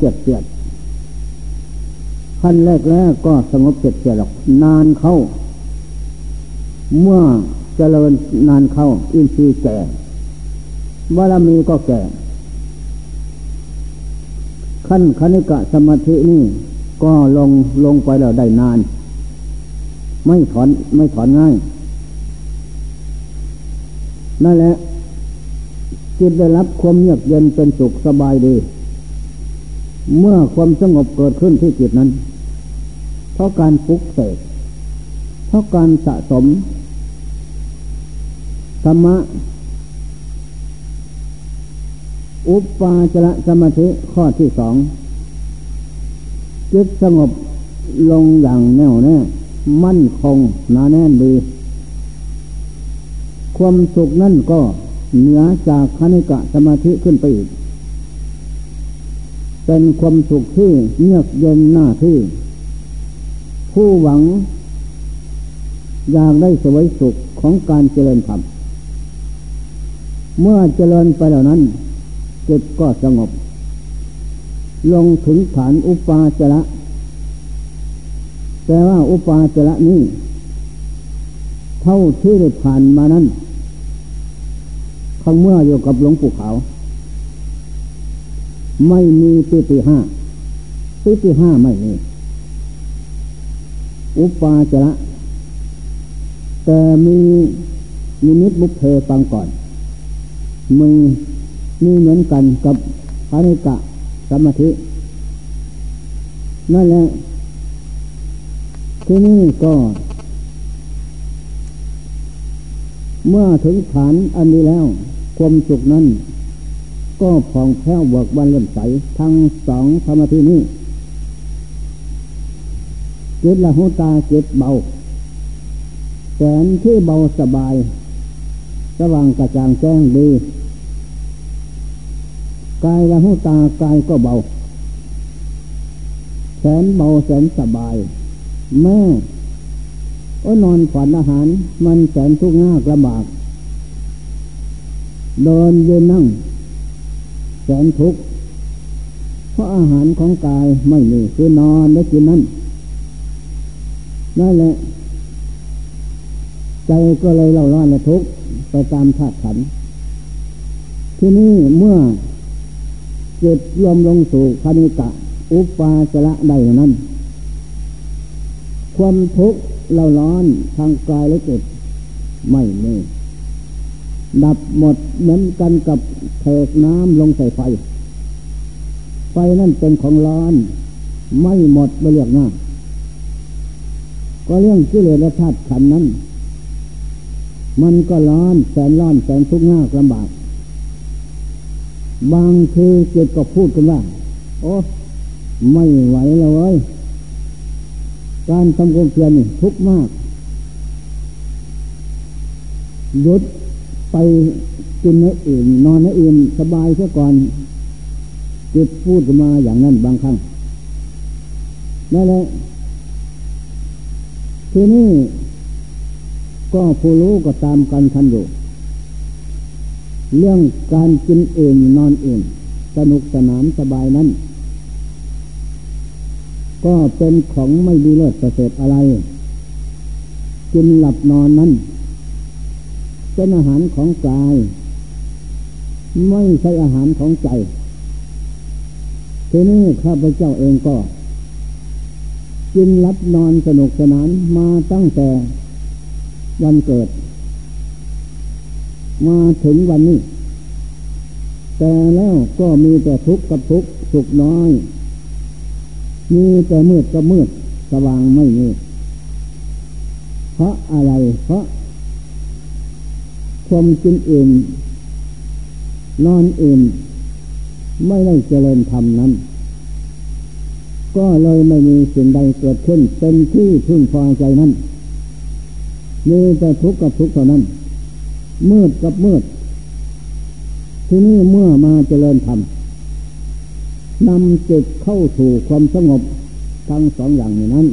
เจ็ดเจ็ดขั้นแรกแรกก็สงบเจ็ดเจ็ดหรอกนานเข้า เมื่อเจริญนานเข้า อินทรีย์แก่บารมีก็แก่ ขั้นคณิกะสมาธินี่ ก็ลงลงไปแล้วได้นาน ไม่ถอนไม่ถอนง่ายนั่นแหละจิตได้รับความเยือกเย็นเป็นสุขสบายดี เมื่อความสงบเกิดขึ้นที่จิตนั้น เพราะการฟุกเสกเพราะการสะสมธรรมะ อุปปาจระสมาธิข้อที่สองจิตสงบลงอย่างแน่วแน่ มั่นคงหนาแน่นดี ความสุขนั่นก็เหนือจากคณิกะสมาธิขึ้นไปอีก เป็นความสุขที่เงียบเย็นหน้าที่ ผู้หวัง อยากได้สวยสุขของการเจริญธรรมเมื่อเจริญไปเหล่านั้นจิตก็สงบ ลงถึงฐานอุปาจระแต่ว่าอุปาจระนี้ เท่าที่ได้ผ่านมานั้นข้งเมื่ออยู่กับหลวงปู่ขาว ไม่มีปิติห้าปิติห้าไม่มี อุปาจระแต่มีมีนิดบุพเพฟังก่อนมีมีเหมือนกันกับพานิกะสมาธิ นั่นแหละที่นี่ก็ เมื่อถึงฐานอันนี้แล้ว ความสุขนั้น ก็ผ่องแผ้วเบิกบานเลื่อมใส ทั้งสองธรรมทีนี้จิตละหูตาจิตเบาแสนที่เบาสบาย สว่างกระจ่างแจ้งดีกายละหูตากายก็เบาแสนเบาแสนสบาย แม่โอ้นอนฝันอาหาร มันแสนทุกข์ยากลำบากเดินยืนนั่ง แสนทุกข์เพราะอาหารของกายไม่มีคือนอนและกินนั่นนั่นแหละ ใจก็เลยเล่าร้อนและทุกข์ไปตามธาตุขันที่นี่เมื่อจิตยอมลงสู่คณิกะ อุปาจระใดนั้น ความทุกข์เล่าร้อนทางกายและจิตไม่มี ดับหมดเหมือนกันกับเทกน้ำลงใส่ไฟ ไฟนั่นเป็นของร้อน ไม่หมดไม่เรียกง่ายก็เรื่องกิเลสและธาตุขันนั้น มันก็ร้อนแสนร้อนแสนทุกข์ยากลำบาก บางทีจิตก็พูดกันว่า โอ้ไม่ไหวเลยการทำความเพียรนี่ทุกข์มากหยุด ไปกินในอื่น นอนในอื่นสบายเสียก่อนจิตพูดมาอย่างนั้นบางครั้งนั่นแหละทีนี้ก็ผู้รู้ก็ตามกันทันอยู่ เรื่องการกินเองนอนเองสนุกสนานสบายนั้น ก็เป็นของไม่ดีเลิศประเสริฐอะไร กินหลับนอนนั้น เป็นอาหารของกาย ไม่ใช่อาหารของใจ ทีนี้ข้าพเจ้าเองก็ กินรับนอนสนุกสนานมาตั้งแต่วันเกิด มาถึงวันนี้ แต่แล้วก็มีแต่ทุกข์กับทุกข์สุขน้อย มีแต่มืดกับมืดสว่างไม่มีเพราะอะไรเพราะ ความกินอื่นนอนอื่นไม่ได้เจริญธรรมนั้น ก็เลยไม่มีสิ่งใดเกิดขึ้นเป็นที่พึ่งพอใจนั้นมีแต่ทุกข์กับทุกข์เท่านั้น มืดกับมืด ที่นี่เมื่อมาเจริญธรรมนำจิตเข้าสู่ความสงบทั้งสองอย่างนี้นั้น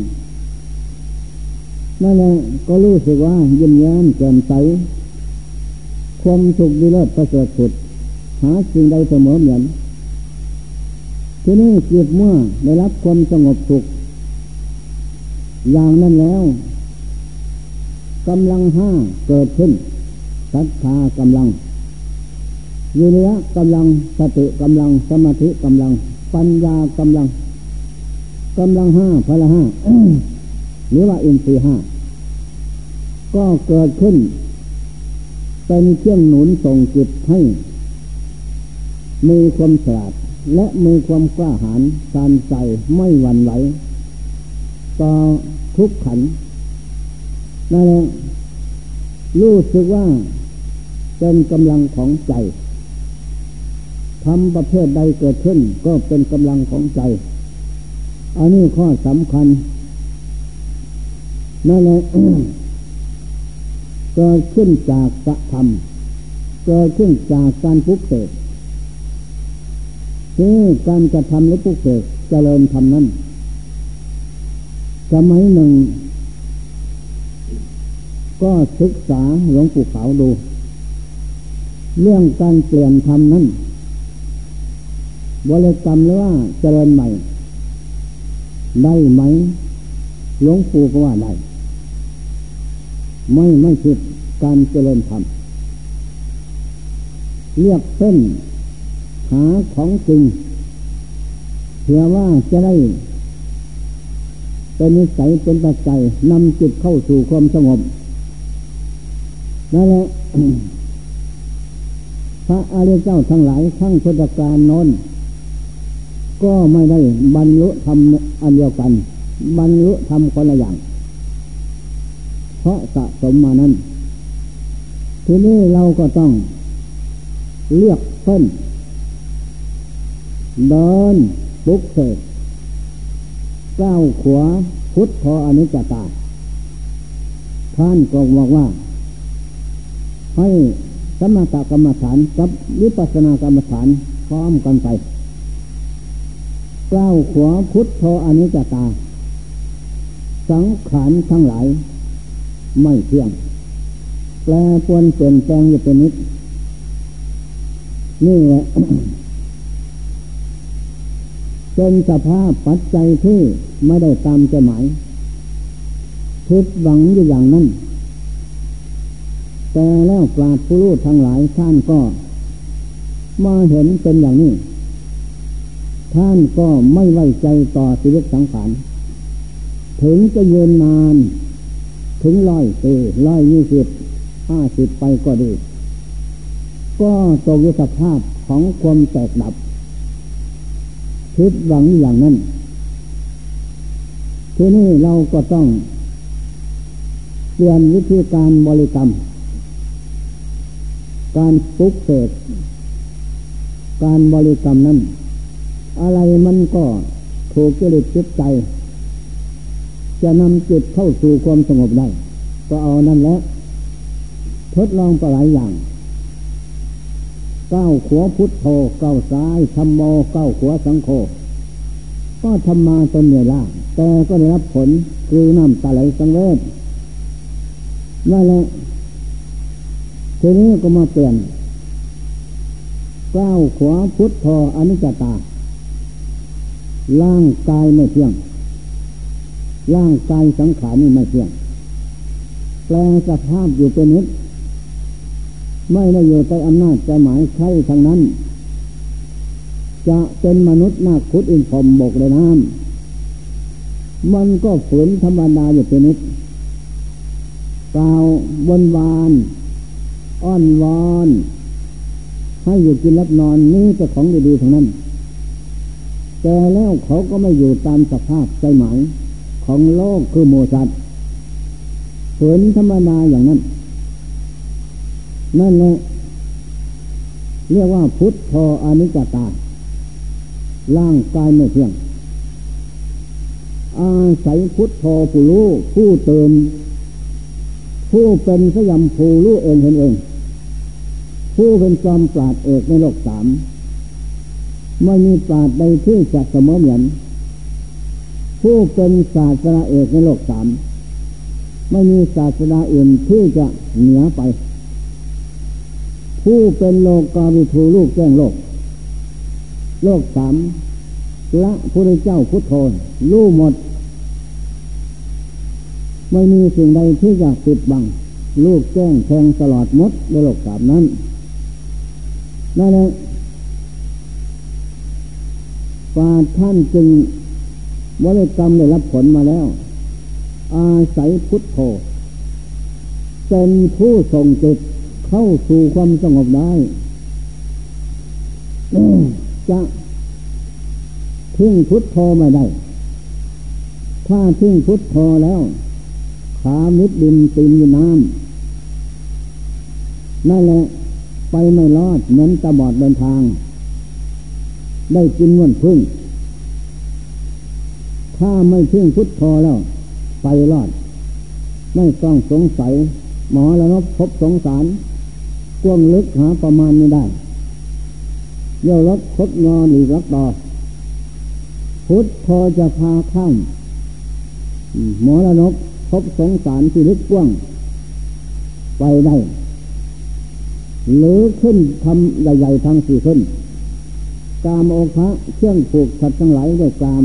นั่นแหละก็รู้สึกว่ายิ้มแย้มแจ่มใส ความสุขดีเลิศประเสริฐสุด หาสิ่งใดเสมอเหมือนทีนี้จิตเมื่อได้รับความสงบสุข อย่างนั้นแล้วกำลังห้าเกิดขึ้นศรัทธากำลังวิริยะกำลังสติกำลังสมาธิกำลัง ปัญญากำลังกำลังห้าพละห้าหรือว่าอินทรีห้าก็เกิดขึ้น เป็นเครื่องหนุนส่งจิตให้มีความฉลาดและมีความกล้าหาญสานใจไม่หวั่นไหวต่อทุกขันนั่นแหละรู้สึกว่าเป็นกำลังของใจทำประเภทใดเกิดขึ้นก็เป็นกำลังของใจ อันนี้ข้อสำคัญนั่นแหละ เกิดขึ้นจากกระทำเกิดขึ้นจากการพุกเสกที่การกระทำและพุกเสกเจริญทำนั้น สมัยหนึ่ง ก็ศึกษาหลวงปู่ขาวดู เรื่องการเปลี่ยนทำนั้นบริกรรมหรือว่าเจริญใหม่ ได้ไหมหลวงปู่ก็ว่าได้ ไม่ไม่ผิดการเจริญธรรมเรียกเส้นหาของจริงเพื่อว่าจะได้ เป็นนิสัยเป็นปัจจัยนำจิตเข้าสู่ความสงบนั่นแหละพระอริยเจ้าทั้งหลายทั้งพุทธการนนก็ไม่ได้บรรลุธรรมอันเดียวกัน บรรลุธรรมคนละอย่าง เพราะสะสมมานั้น ทีนี้เราก็ต้องเลือกเพิ่นเดินบุกเสกก้าวขวาพุทธพออนิจจตาท่านก็บอกว่า ให้สมถกรรมฐานกับวิปัสสนากรรมฐานพร้อมกันไปก้าวขวาพุทธโธอนิจจตา สังขารทั้งหลาย ไม่เที่ยงแปลปวนเปลี่ยนแปลงอยู่เป็นนิด นี่แหละเป็นสภาพปัจจัยที่ไม่ได้ตามใจหมายคิดหวังอยู่อย่างนั้น แต่แล้วปราดผู้รู้ทั้งหลายท่านก็มาเห็นเป็นอย่างนี้ ท่านก็ไม่ไว้ใจต่อชีวิตสังขาร ถึงจะยืนนาน ถึงร้อยปีร้อยยี่สิบห้าสิบไปก็ดี ก็ตกอยู่สภาพของความแตกดับ คิดหวังอย่างนั้น ทีนี้เราก็ต้องเปลี่ยนวิธีการบริกรรม การปลุกเสกการบริกรรมนั้น อะไรมันก็ถูกจริตจิตใจ จะนำจิตเข้าสู่ความสงบได้ ก็เอานั่นแหละทดลองไปหลายอย่าง เก้าขวาพุทโธก้าซ้ายธรรมโมก้าขวาสังโฆก็ทำมาจนเหนื่อยล้าแต่ก็ได้รับผลคือน้ำตาไหลสังเวชนั่นแหละทีนี้ก็มาเปลี่ยนเก้าขวาพุทโธอนิจจตา ร่างกายไม่เที่ยง ร่างกายสังขารนี่ไม่เที่ยง แปลสภาพอยู่เป็นนิดไม่ได้อยู่ใต้อำนาจใจหมายใครทางนั้น จะเป็นมนุษย์นาคุดอินพรมบกเลยน้ำมันก็ฝืนธรรมดาอยู่เป็นนิดกล่าวบนวาน อ้อนวอน ให้อยู่กินรับนอนนี่จะของดีๆทางนั้น แต่แล้วเขาก็ไม่อยู่ตามสภาพใจหมาย ของโลกคือโมสัตเฝืนธรรมดาอย่างนั้น นั่นแหละเรียกว่าพุทธโธอนิจจตา ร่างกายไม่เที่ยง อาศัยพุทธโธผู้รู้ผู้เตือนผู้เป็นสยามผู้รู้เองเห็นเอง ผู้เป็นจอมปราดเอกในโลกสามไม่มีปราดใดที่จะเสมอเหมือน ผู้เป็นศาสนาเอกในโลกสามไม่มีศาสนาอื่นที่จะเหนือไป ผู้เป็นโลกกาวิทูลูกแจ้งโลก โลกสามละพระเจ้าพุทโธรู้หมด ไม่มีสิ่งใดที่จะปิดบังลูกแจ้งแทงตลอดมดในโลกสามนั้นนั่นแหละฟาท่านจึง วริกรรมได้รับผลมาแล้ว อาศัยพุทโธเป็นผู้ส่งจิตเข้าสู่ความสงบได้จะทิ้งพุทโธไม่ได้ ถ้าทิ้งพุทโธแล้ว ขามิดดินตีนอยู่น้ำนั่นแหละไปไม่รอดเหมือนตาบอดเดินทาง ได้กินวันพึ่ง ถ้าไม่ทิ้งพุทโธแล้ว ไปรอด ไม่ต้องสงสัย หมอแล้วนพบสงสารกวงลึกหาประมาณไม่ได้ เยี่ยวรถคดงอหรือรักต่อ พุทธพอจะพาข้ามหมอระนกพบสงสารที่ลึกกว้างไปได้ หรือขึ้นทำใหญ่ๆทางสี่ขึ้น กามโอคะเครื่องผูกสัตว์ทั้งหลายด้วยกาม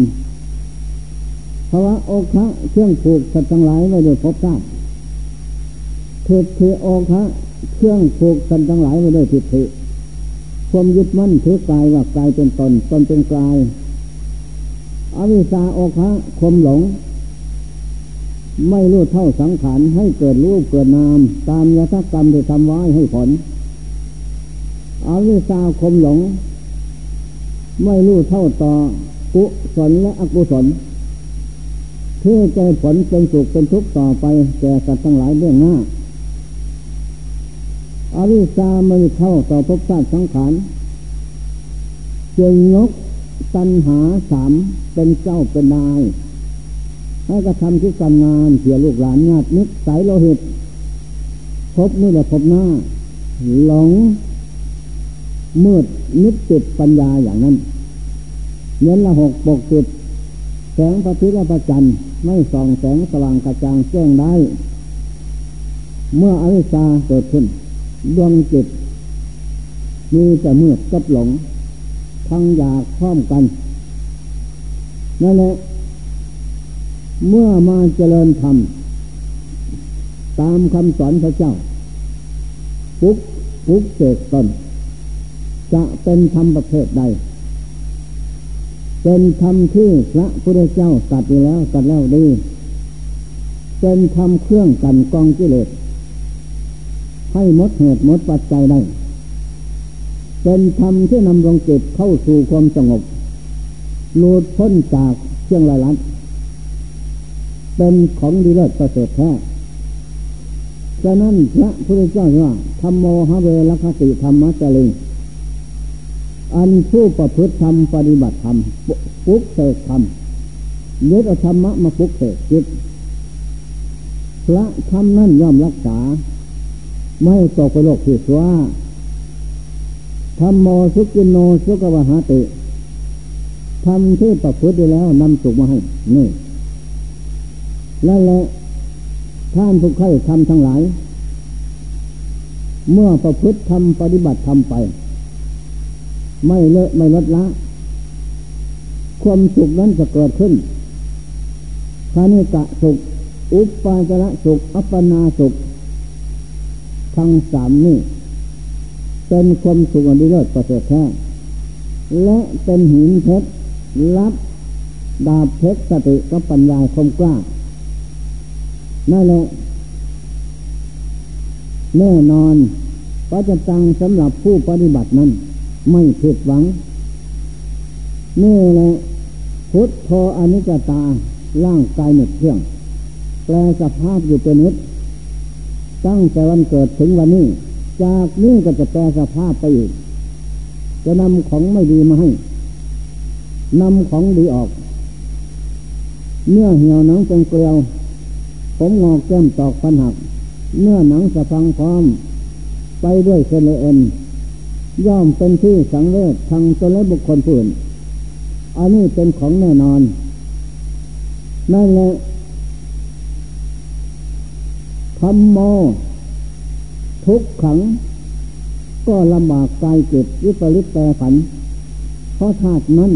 ภาวะโอคะเครื่องผูกสัตว์ทั้งหลายไว้ด้วยภพชาติเทเทโอคะเครื่องผูกสัตว์ทั้งหลายไว้ด้วยทิฏฐิความยึดมั่นถือกายว่ากายเป็นตนตนเป็นกายอวิชาโอคะความหลง ไม่รู้เท่าสังขารให้เกิดรูปเกิดนาม ตามยถกรรมที่ทำไว้ให้ผลอวิชาความหลง ไม่รู้เท่าต่อกุศลและอกุศล ที่ใจผลเป็นสุขเป็นทุกข์ต่อไปแก่สัตว์ทั้งหลายเรื่องหน้าอวิชาไม่เข้าต่อภพชาติสังขารจึงยกตัณหาสามเป็นเจ้าเป็นนายให้กระทำที่การงานเสียลูกหลานญาตินิสัยโลหิตพบนี่แหละพบหน้า หลงมืดนิดจิตปัญญาอย่างนั้นเน้นละหกปกจิต แสงพระอาทิตย์และพระจันทร์ไม่ส่องแสงสว่างกระจ่างแจ้งได้ เมื่ออวิชชาเกิดขึ้น ดวงจิต มีแต่มืดกับหลง ทั้งอยากพร้อมกันนั่นแหละเมื่อมาเจริญธรรม ตามคำสอนพระเจ้า ปุ๊กปุ๊กเสกตนจะเป็นธรรมประเภทใด เป็นธรรมที่พระพุทธเจ้าตัดไปแล้วตัดแล้วดี เป็นธรรมเครื่องกันกองกิเลสให้มดเหตุมดปัจจัยได้ เป็นธรรมที่นำรงจิตเข้าสู่ความสงบหลุดพ้นจากเครื่องลายลัดเป็นของดีเลิศประเสริฐแท้ฉะนั้นพระพุทธเจ้าว่าธรรมโมหเวรคติธรรมะจริง อันผู้ประพฤติธรรมปฏิบัติธรรมปุกเสกธรรมยึดธรรมะมาปุกเสกจิตพระธรรมนั่นย่อมรักษา ไม่ตกไปโลกที่สว่าธรรมโมสุกินโนสุกวะหาติทำที่ประพฤติแล้วนำสุกมาให้ นี่แล้วและท่านผู้ใครทำทั้งหลาย เมื่อประพฤติทำปฏิบัติทำไป ไม่เลอะไม่ลดละ ความสุขนั้นจะเกิดขึ้นคานิกะสุข อุปปาจระสุข อัปปนาสุข ทั้งสามนี้เป็นความสุขอันดีเลิศประเสริฐแท้และเป็นหินเพชรรับดาบเพชรสติกับปัญญาคมกล้านั่นแหละแน่นอนก็จะตังสำหรับผู้ปฏิบัตินั้น ไม่ผิดหวัง นี่แหละพุทโธอนิจจตา ร่างกายหนึกเครื่องแปลสภาพอยู่เป็นนิดตั้งแต่วันเกิดถึงวันนี้ จากนี้ก็จะแปลสภาพไปอีก จะนำของไม่ดีมาให้นำของดีออก เนื้อเหี่ยวหนังเป็นเกลียว ผมงอกแก้มตอกฟันหัก เนื้อหนังสะพังพร้อม ไปด้วยเซเลเอ็น ย่อมเป็นที่สังเวชทางตนและบุคคลผู้อื่น อันนี้เป็นของแน่นอน นั่นแหละธรรมโม ทุกขัง ก็ลำบากกายจิตวิปริตแปรผัน เพราะธาตุนั้น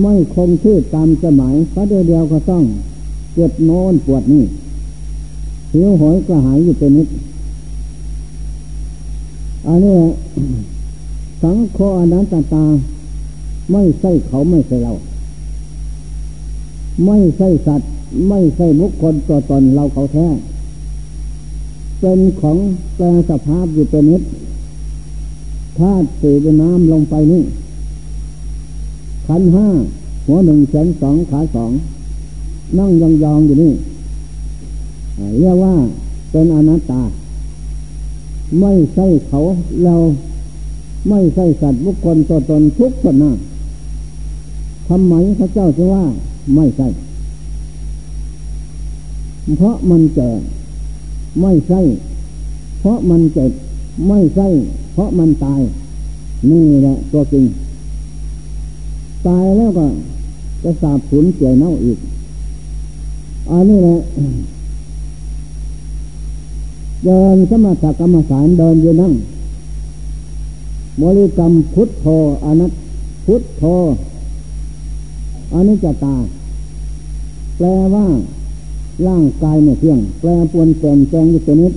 ไม่คงชื่อตามสมัยพระเดียวเดียวก็ต้องเจ็บโน้นปวดนี่หิวหอยก็หายอยู่เป็นนิด อันนี้สังโฆอนันตตา ไม่ใช่เขาไม่ใช่เรา ไม่ใช่สัตว์ ไม่ใช่มุคคลตัวตนเราเขาแท้ เป็นของแปลสภาพอยู่เป็นนิดธาตุสี่เป็นน้ำลงไปนี่ขันห้าหัวหนึ่งแขนสองขาสองนั่งยองๆอยู่นี่เรียกว่าเป็นอนัตตา ไม่ใช่เขาเราไม่ใช่สัตว์บุคคลตัวตนทุกคนนะทำไมพระเจ้าจะว่าไม่ใช่ เพราะมันแก่ไม่ใช่ เพราะมันเจ็บไม่ใช่ เพราะมันตาย นี่แหละตัวจริง ตายแล้วก็จะสาบสูญเสียเน่าอีกอันนี้แหละ เดินสมาธิกรรมฐานเดินยู่นั่งบริกรรมพุทโธอนัตพุทโธอันนี้จะตา แปลว่า ร่างกายเนี่ยเที่ยง แปลปวนเปลี่ยนแปลงอยู่ตัวนิด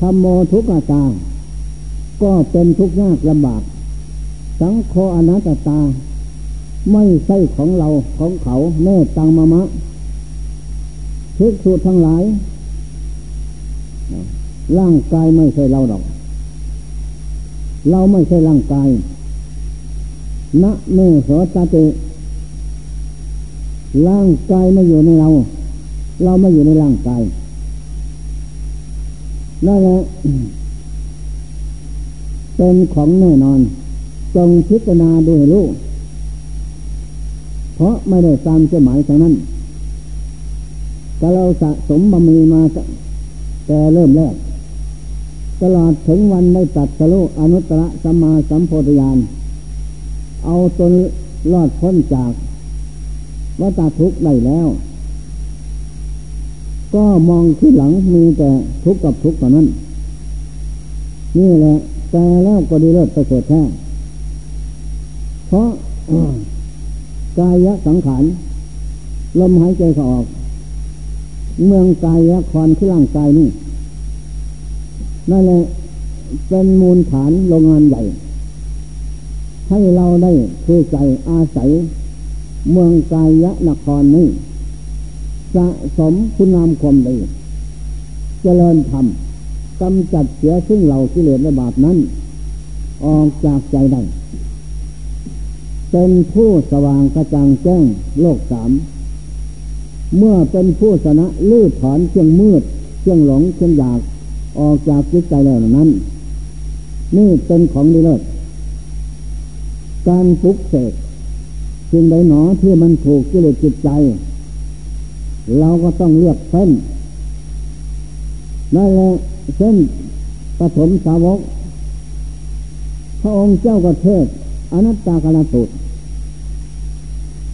ธรรมโมทุกขตา ก็เป็นทุกข์ยากลำบาก สังโฆอนัตตา ไม่ใช่ของเราของเขาแน่ตังมะมะทุกสูตรทั้งหลาย ร่างกายไม่ใช่เราดอก เราไม่ใช่ร่างกายนะเมโสตเตร่างกายไม่อยู่ในเรา เราไม่อยู่ในร่างกายนั่นแหละเป็นของแน่นอน จงพิจารณาดูให้รู้เพราะไม่ได้ตามเจ้าหมายทางนั้นก็เราสะสมบารมีมา แต่เริ่มแรก ตลอดถึงวันได้ตัดสโลอนุตตรสัมมาสัมโพธิญาณ เอาตนรอดพ้นจากวัฏทุกข์ได้แล้ว ก็มองที่หลังมีแต่ทุกข์กับทุกข์เท่านั้น นี่แหละ แต่แล้วก็ดีเลิศประเสริฐแท้เพราะกายสังขารลมหายใจเขาออก เมืองกายละครที่ร่างกายนี่นั่นแหละเป็นมูลฐานโรงงานใหญ่ ให้เราได้คือใจอาศัย เมืองกายะนครนี้สะสมคุณงามความดีเจริญธรรมกำจัดเสียซึ่งเหล่ากิเลสและบาปนั้น ออกจากใจได้เป็นผู้สว่างกระจ่างแจ้งโลกสาม เมื่อเป็นผู้ชนะลื้อถอนเครื่องมืด เครื่องหลงเครื่องอยากออกจากจิตใจแล้วนั้นนี่เป็นของดีเลิศการฟุกเสกสิ่งใดหนอที่มันถูกกิเลสจิตใจ เราก็ต้องเลือกเส้นนั่นแหละเส้นปฐมสาวก พระองค์เจ้าก็เทศอนัตตากรตุ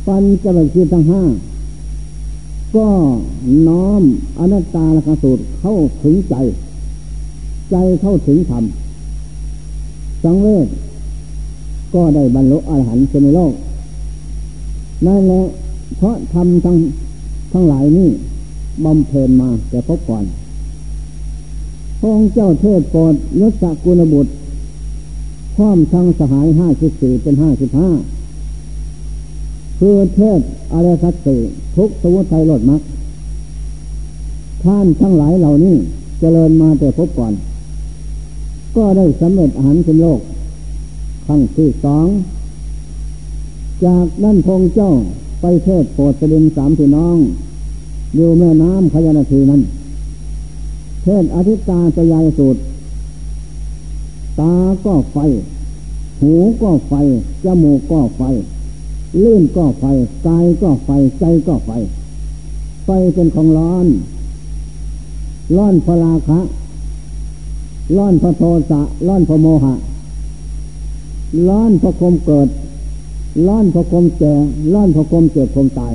ปัญจวัคคีย์ทั้งห้า ก็น้อมอนัตตาลกสูตรเข้าถึงใจ ใจเข้าถึงธรรมสังเวชก็ได้บรรลุอรหันต์ในโลกนั่นแหละเพราะทำทั้งทั้งหลายนี่บำเพ็ญมาแต่พบก่อนพระองค์เจ้าเทศโปรดยศกุลบุตรพร้อมทั้งสหายห้าสิบสี่เป็นห้าสิบห้า คือเทศอริสัตติทุกสมุทัยลดมักท่านทั้งหลายเหล่านี้เจริญมาแต่พบก่อน ก็ได้สำเร็จอาหารเป็นโลกครั้งที่สอง จากนั่นพงเจ้าไปเทศโปรดสดินสามพี่น้องอยู่แม่น้ำพญานาทีนั้น เทศอธิตาจะยายสูตร ตาก็ไฟ หูก็ไฟ จมูกก็ไฟ ลื่นก็ไฟกายก็ไฟใจก็ไฟ ไฟเป็นของร้อน ร้อนพราคะ ร้อนพโทสะ ร้อนพโมหะ ร้อนพระคมเกิด ร้อนพระคมแก่ร้อนพระคมเจ็บคมตาย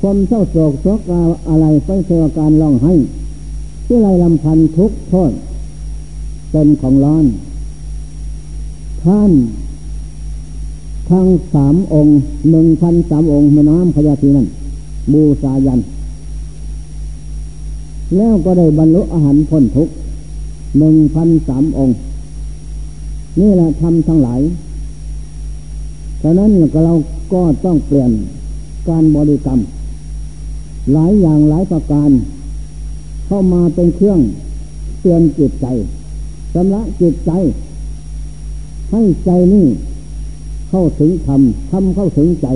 ความเศร้าโศกโศกอะไรไปเทวการร้องให้ที่ไรลำพันทุกโทษเป็นของร้อน ท่าน ทั้งสามองค์หนึ่งพันสามองค์แม่น้ำพญาทีนั้นบูชายัน แล้วก็ได้บรรลุอาหารพ้นทุกหนึ่งพันสามองค์ นี่แหละทำทั้งหลายฉะนั้นเราก็ต้องเปลี่ยนการบริกรรม หลายอย่างหลายประการ เข้ามาเป็นเครื่องเตือนจิตใจชำระจิตใจ ให้ใจนี่ เข้าถึงธรรมธรรมเข้าถึงใจ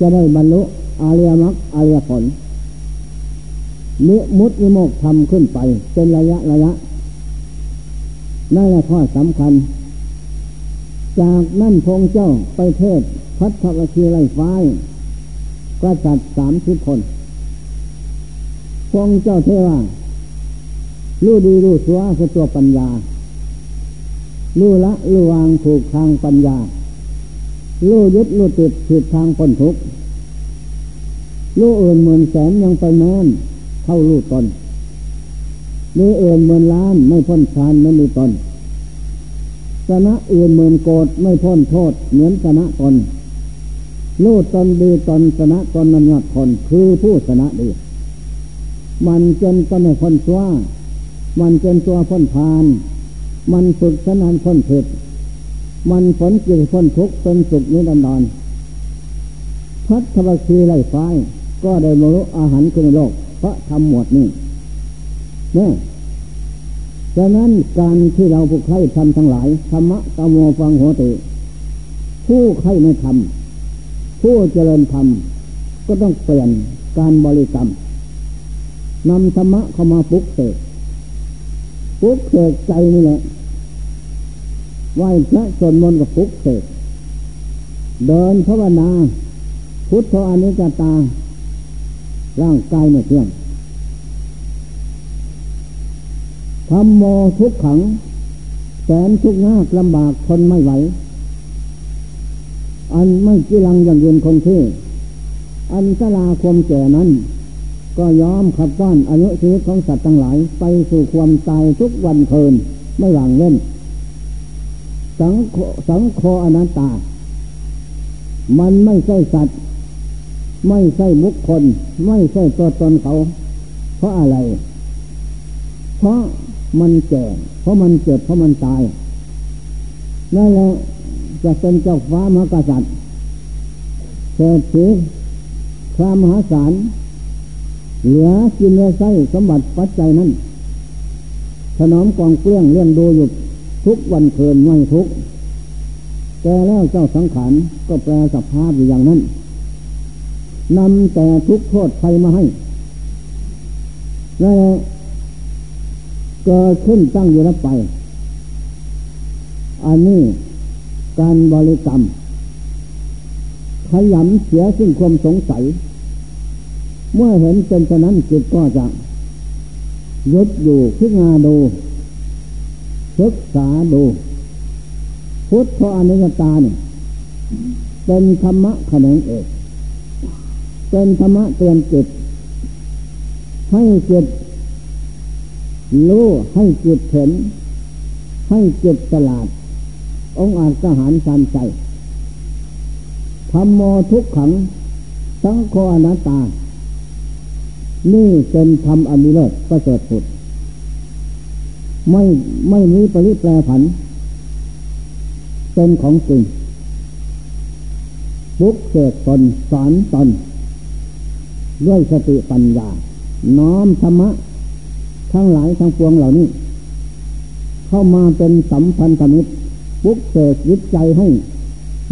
จะได้บรรลุอาเรียมรรคอาเรียผลนิมุติโมกทำขึ้นไป เป็นระยะระยะนั่นแหละข้อสำคัญ จากนั่นพงเจ้าไปเทศพัทวคีไรฟ้ายก็จัดสามสิบคนพงเจ้าเทว่ารู้ดีรู้สัวคือตัวปัญญา รู้ละรู้วางถูกทางปัญญารู้ยึดรู้ติดผิดทางพ้นทุกข์รู้อื่นหมื่นแสนยังไปแม้นเข้ารู้ตนรู้อื่นหมื่นล้านไม่พ้นชานไม่รู้ตนชนะเอื่นหมื่นโกดไม่พ้นโทษ เหมือนชนะตนรู้ตนดีตนชนะตนนั้นยอดคนคือผู้ชนะดีมันจนตนในคนชั่วมันเป็นตัวพ้นพาน มันฝึกสนานพ้นผิดมันผลจิตพ้นทุกข์เป็นสุขนิรันดรพัทวคีไล่ไฟก็ได้บรรลุอาหารขึ้นในโลกพราะทำหมวดนี้เนี่ยฉะนั้นการที่เราผู้ใครทำทั้งหลายธรรมะตโมฟังหัวติผู้ใครไม่ทำผู้เจริญธรรมก็ต้องเปลี่ยนการบริกรรมนำธรรมะเข้ามาปลุกเสกปลุกเสกใจนี่แหละ ไหวพระสวดมนต์กับปลุกเสกเดินภาวนา พุทธอนิจจตา ร่างกายไม่เที่ยงทำโมทุกขัง แสนทุกข์ยากลำบากทนไม่ไหว อันไม่กิลังอย่างเย็นคงที่ อันสลาความแก่นั้น ก็ยอมขับต้อนอายุชีวิตของสัตว์ทั้งหลาย ไปสู่ความตายทุกวันเคินไม่หวังเล่น สังโฆสังโฆอนัตตา มันไม่ใช่สัตว์ ไม่ใช่บุคคล ไม่ใช่ตัวตนเขา เพราะอะไร เพราะมันแก่ เพราะมันเจ็บ เพราะมันตาย นั่นแหละจะเป็นเจ้าฟ้ามหากษัตริย์เศรษฐีพระมหาศาลเหลือกินเนื้อไส้สมบัติปัจจัยนั้นถนอมกองเกลี้ยงเลี้ยงดูอยู่ ทุกวันเคินไม่ทุกแต่แล้วเจ้าสังขารก็แปลสภาพอยู่อย่างนั้นนำแต่ทุกโทษไปมาให้แล้วเกิดขึ้นตั้งอยู่แล้วไป อันนี้การบริกรรม ขยำเสียซึ่งความสงสัย เมื่อเห็นเป็นฉะนั้นจิตก็จะยึดอยู่พิจารณาดู ศึกษาดู พุทธอนิจตาเนี่ยเป็นธรรมะแขนงเอกเป็นธรรมะเตือนจิตให้จิตรู้ให้จิตเห็น ให้จิตตลาด องอาจทหารสันใจธรรมโมทุกขัง สังโฆอนัตตา นี่เป็นธรรมอมิเลิศประเสริฐสุด ไม่ไม่มีปริแปรผัน เป็นของจริงบุกเสกตนสอนตนด้วยสติปัญญา น้อมธรรมะ ทั้งหลายทั้งปวงเหล่านี้ เข้ามาเป็นสัมพันธมิตรบุกเสกยึดใจให้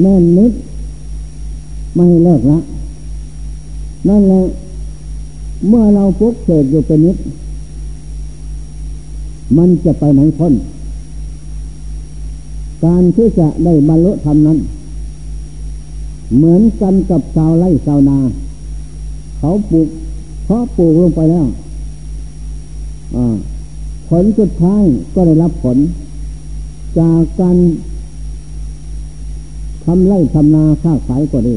แน่นนิด ไม่เลิกละ นั่นแหละเมื่อเราพุกเสกอยู่เป็นนิด มันจะไปไหนพ้น การที่จะได้บรรลุธรรมนั้น เหมือนกันกับชาวไร่ชาวนา เขาปลูกเพราะปลูกลงไปแล้วผลสุดท้ายก็ได้รับผล จากการทำไร่ทำนาค้าขายก็ดี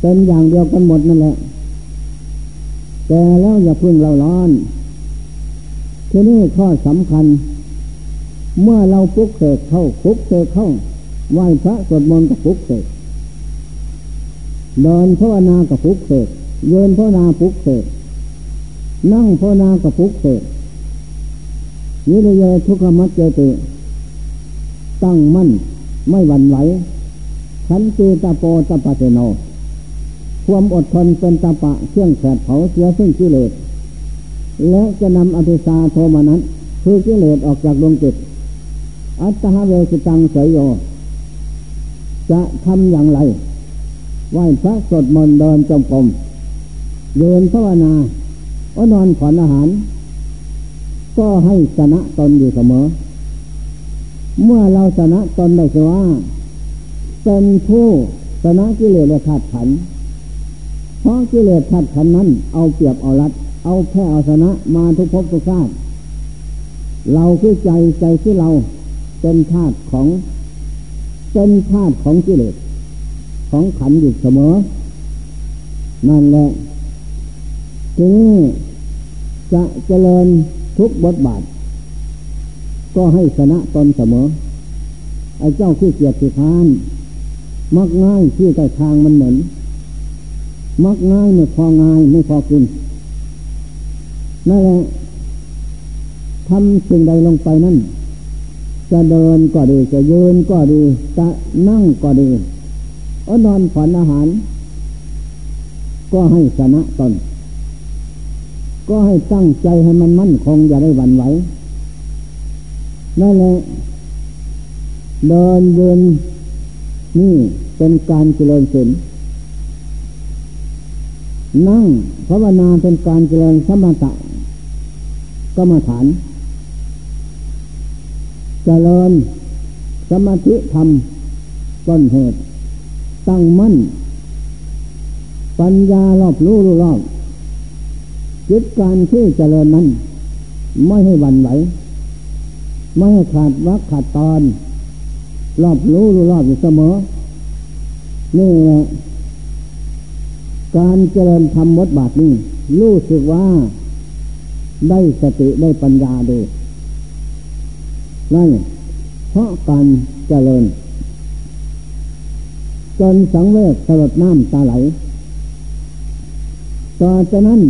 เป็นอย่างเดียวกันหมดนั่นแหละ แต่แล้วอย่าพึ่งเราร้อน ทีนี้ข้อสำคัญ เมื่อเราปุกเสกเข้าปุกเสกเข้าไหว้พระสวดมนต์กับฟุกเสกเดินภาวนากับฟุกเสกเยินภาวนาฟุกเสกนั่งภาวนากับฟุกเสกนิรยทุกขมัจเจติ ตั้งมั่นไม่หวั่นไหวขันตีตาโปตาปะเจโน ความอดทนเป็นตาปะเครื่องแผดเผาเสียซึ่งกิเลส และจะนำอภิสาโทมานั้น คือกิเลสออกจากดวงจิต อัตตาเวสิตังเสยโย จะทำอย่างไรไหว้พระสดมนเดินจงกรมเดินภาวนาอนอนผ่อนอาหาร ก็ให้ชนะตนอยู่เสมอ เมื่อเราชนะตนได้คือว่าเป็นผู้ชนะกิเลสและขาดขัน เพราะกิเลสขาดขันนั้นเอาเปรียบเอารัด เอาแพ้เอาชนะมาทุกภพทุกชาติเราคือใจใจที่เราเป็นธาตุของเป็นธาตุของกิเลสของขันอยู่เสมอ นั่นแหละทีนี้จะเจริญทุกบทบาท ก็ให้ชนะตนเสมอ ไอ้เจ้าขี้เกียจขี้คาน มักง่ายที่ใต้ทางมันเหมือนมักง่ายไม่พอง่ายไม่พอกิน นั่นแหละทำสิ่งใดลงไปนั่นจะเดินก็ดีจะยืนก็ดี จะนั่งก็ดีอนอนฝันอาหาร ก็ให้ชนะตน ก็ให้ตั้งใจให้มันมั่นคงอย่าได้หวั่นไหวนั่นแหละเดินยืนนี่เป็นการเจริญศีลนั่งภาวนาเป็นการเจริญสมถะ กรรมฐานเจริญสมาธิธรรมต้นเหตุ ตั้งมั่น ปัญญารอบรู้รู้รอบจิตการที่เจริญนั้น ไม่ให้วันไหว ไม่ให้ขาดวักขาดตอน รอบรู้รู้รอบอยู่เสมอ นี่การเจริญธรรมวัดบาทนี้รู้สึกว่า ได้สติได้ปัญญาดูนั่นเพราะการเจริญ จนสังเวชสลดน้ำตาไหลต่อจากนั้น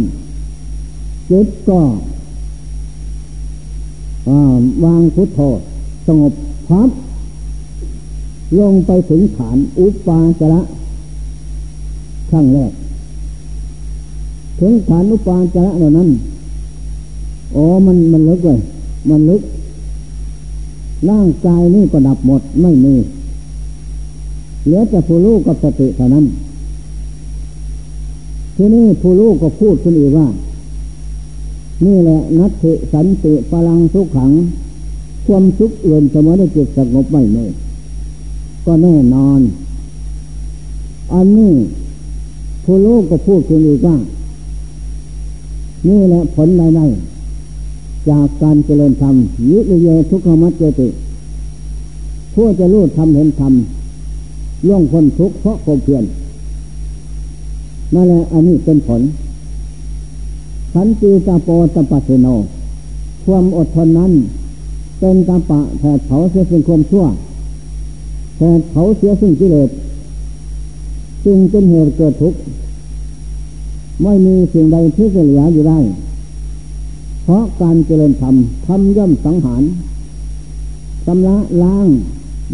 จิตก็วางพุทโธสงบพับลงไปถึงฐานอุปาจระขั้งแรก ถึงฐานอุปาจระเหล่านั้น โอ้มันมันลึกเลยมันลึก ร่างกายนี่ก็ดับหมดไม่มี เหลือแต่ผู้ลูกกับสติเท่านั้น ทีนี้ผู้ลูกก็พูดขึ้นอีกว่า นี่แหละนัตถิสันติพลังสุขขัง ความสุขเอื่นเสมอได้จิตสงบไม่เมื่ก็แน่นอน อันนี้ผู้ลูกก็พูดขึ้นอีกว่า นี่แหละผลใดๆ จากการเจริญธรรมยิริเยทุกขมัจเจติผู้จะรู้ทำเห็นธรรมล่วงพ้นทุกข์เพราะความเพียรนั่นแหละอันนี้เป็นผลขันตีตาโปตปัสสโน ความอดทนนั้น เป็นตาปะแผดเผาเสียซึ่งความชั่วแผดเผาเสียซึ่งกิเลสซึ่งเป็นเหตุเกิดทุกข์ไม่มีสิ่งใดที่จะเหลืออยู่ได้ เพราะการเจริญธรรมทำย่อมสังหารชำระล้าง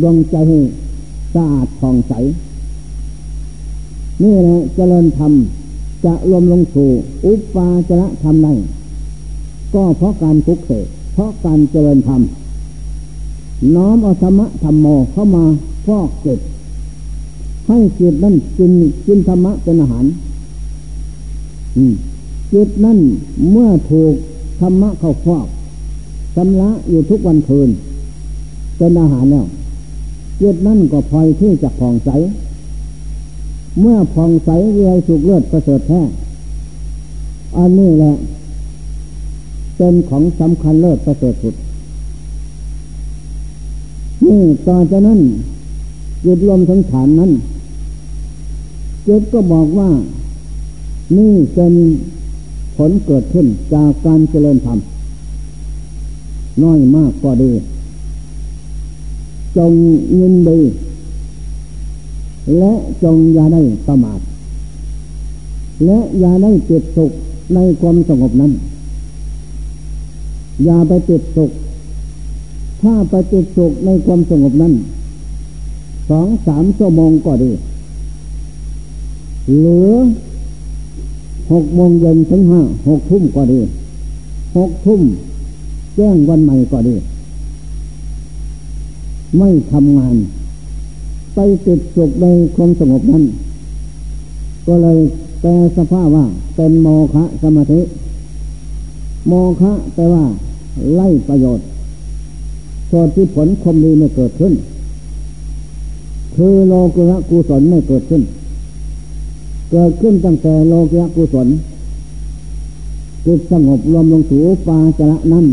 ดวงใจให้สะอาดผ่องใส นี่แหละเจริญธรรมจะรวมลงสู่อุปาจระธรรมได้ก็เพราะการฟุกเสกเพราะการเจริญธรรม น้อมเอาธรรมะธรรมโมเข้ามาฟอกเก็บให้จิตนั่นกินกินธรรมะเป็นอาหารจิตนั่นเมื่อถูก ธรรมะเข้าครอบชำระอยู่ทุกวันคืนเป็นอาหารแล้วจิตนั่นก็พลอยที่จะผ่องใส เมื่อผ่องใสเวียสุกเลือดประเสริฐแท้อันนี้แหละเป็นของสำคัญเลิศประเสริฐสุด นี่ต่อจากนั้นจิตรวมทั้งฐานนั้นจิตก็บอกว่า นี่เป็น ผลเกิดขึ้นจากการเจริญธรรมน้อยมากก็ดี จงยินดี และจงอย่าได้ประมาทและอย่าได้ติดสุขในความสงบนั้น อย่าไปติดสุข ถ้าไปติดสุขในความสงบนั้นสองสามชั่วโมงก็ดี หรือ หกโมงเย็นถึงห้าหกทุ่มก็ดีหกทุ่มแจ้งวันใหม่ก็ดี ไม่ทำงาน ไปติดสุขในความสงบนั้น ก็เลยแปลสภาพว่า เป็นโมฆะสมาธิ โมฆะแปลว่า ไล่ประโยชน์ส่วนที่ผลคมดีไม่เกิดขึ้น คือโลกุระกุศลไม่เกิดขึ้น เกิดขึ้นตั้งแต่โลกุระกุศลจิตสงบรวมลงสู่ปาจระนั้น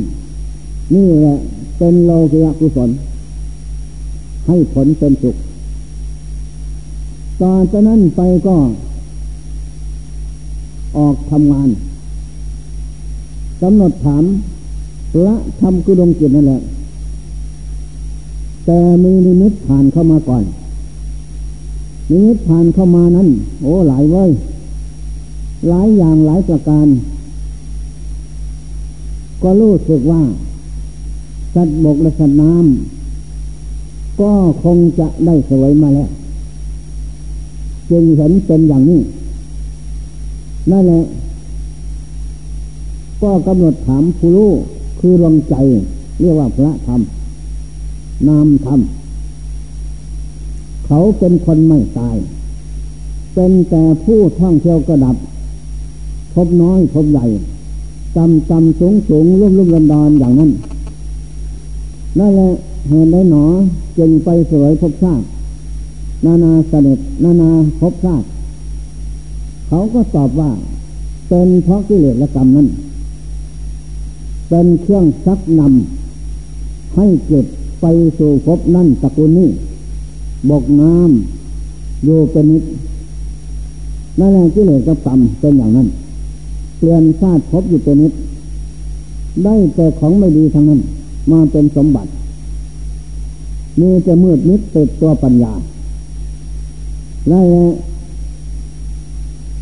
นี่แหละเป็นโลกุระกุศล ให้ผลเป็นสุขต่อจากนั้นไปก็ ออกทำงานกำหนดถามละทำกุดงจิตนั่นแหละ แต่มีนิมิตผ่านเข้ามาก่อน นิมิตผ่านเข้ามานั้น โอ้หลายเว้ย หลายอย่างหลายประการ ก็รู้สึกว่า สัตว์บกและสัตว์น้ำก็คงจะได้สวยมาแล้ว จึงเห็นเป็นอย่างนี้ นั่นแหละ ก็กำหนดถามผู้รู้คือดวงใจ เรียกว่าพระธรรมนามธรรม เขาเป็นคนไม่ตาย เป็นแต่ผู้ท่องเที่ยวกระดับ พบน้อยพบใหญ่จำจำสูงสูงรุ่มรุ่มรันดอนอย่างนั้นนั่นแหละเห็นได้หนอจึงไปสวยพบชาติ นานาเสด็จนานาพบชาติ เขาก็ตอบว่า เป็นเพราะกิเลสและกรรมนั้น เป็นเครื่องซักนำให้เกิดไปสู่ภพนั่นตระกูลนี้ บกน้ำอยู่เป็นนิดนั่นแหละกิเลสกับกรรมเป็นอย่างนั้นเปลี่ยนชาติพบอยู่เป็นนิดได้แต่ของไม่ดีทั้งนั้น มาเป็นสมบัติมีจะมืดมิดติดตัวปัญญาและ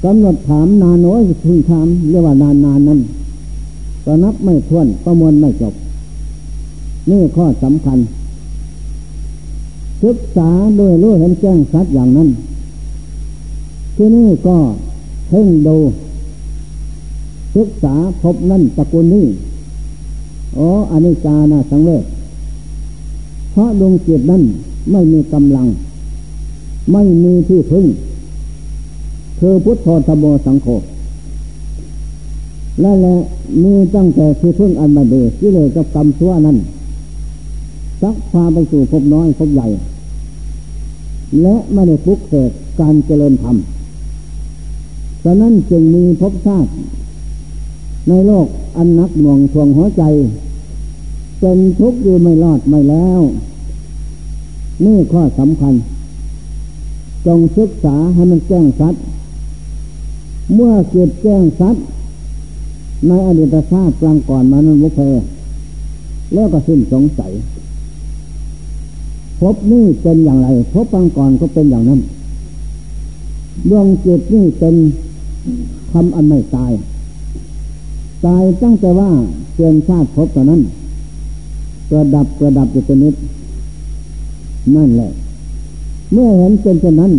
กำหนดถามนานน้อยถึงถามเรียกว่านานนานนั้นก็นับไม่ถ้วนประมวลไม่จบ นี่ข้อสำคัญ ศึกษาโดยรู้เห็นแจ้งสัดอย่างนั้น ที่นี่ก็เพ่งดู ศึกษาพบนั่นตระกุลนี้อ๋ออนิจานาสังเวชเพราะดวงจิตนั้นไม่มีกำลัง ไม่มีที่พึ่ง คือพุทธธโมสังโฆและและมีตั้งแต่ที่พึ่งอันมาเดีที่เลยกับกรรมชั่วนั้น ซักพาไปสู่ภพน้อยภพใหญ่ และไม่ได้ฟุกเสกการเจริญธรรมฉะนั้นจึงมีภพชาติ ในโลกอันนักหน่วงทวงหัวใจ เป็นทุกข์อยู่ไม่รอดไม่แล้ว นี่ข้อสำคัญ จงศึกษาให้มันแจ้งชัดเมื่อเกิดแจ้งสัตในอดีตชาติกลางก่อนมานั้นมุเพแล้วก็สิ้นสงสัย พบนี่เป็นอย่างไรพบกลางก่อนก็เป็นอย่างนั้นดวงจิตนี่เป็นคำอันไม่ตาย ตายตั้งแต่ว่าเกินชาติพบตอนนั้นกระดับกระดับอยู่เป็นนิดนั่นแหละ เมื่อเห็นเป็นเช่นนั้น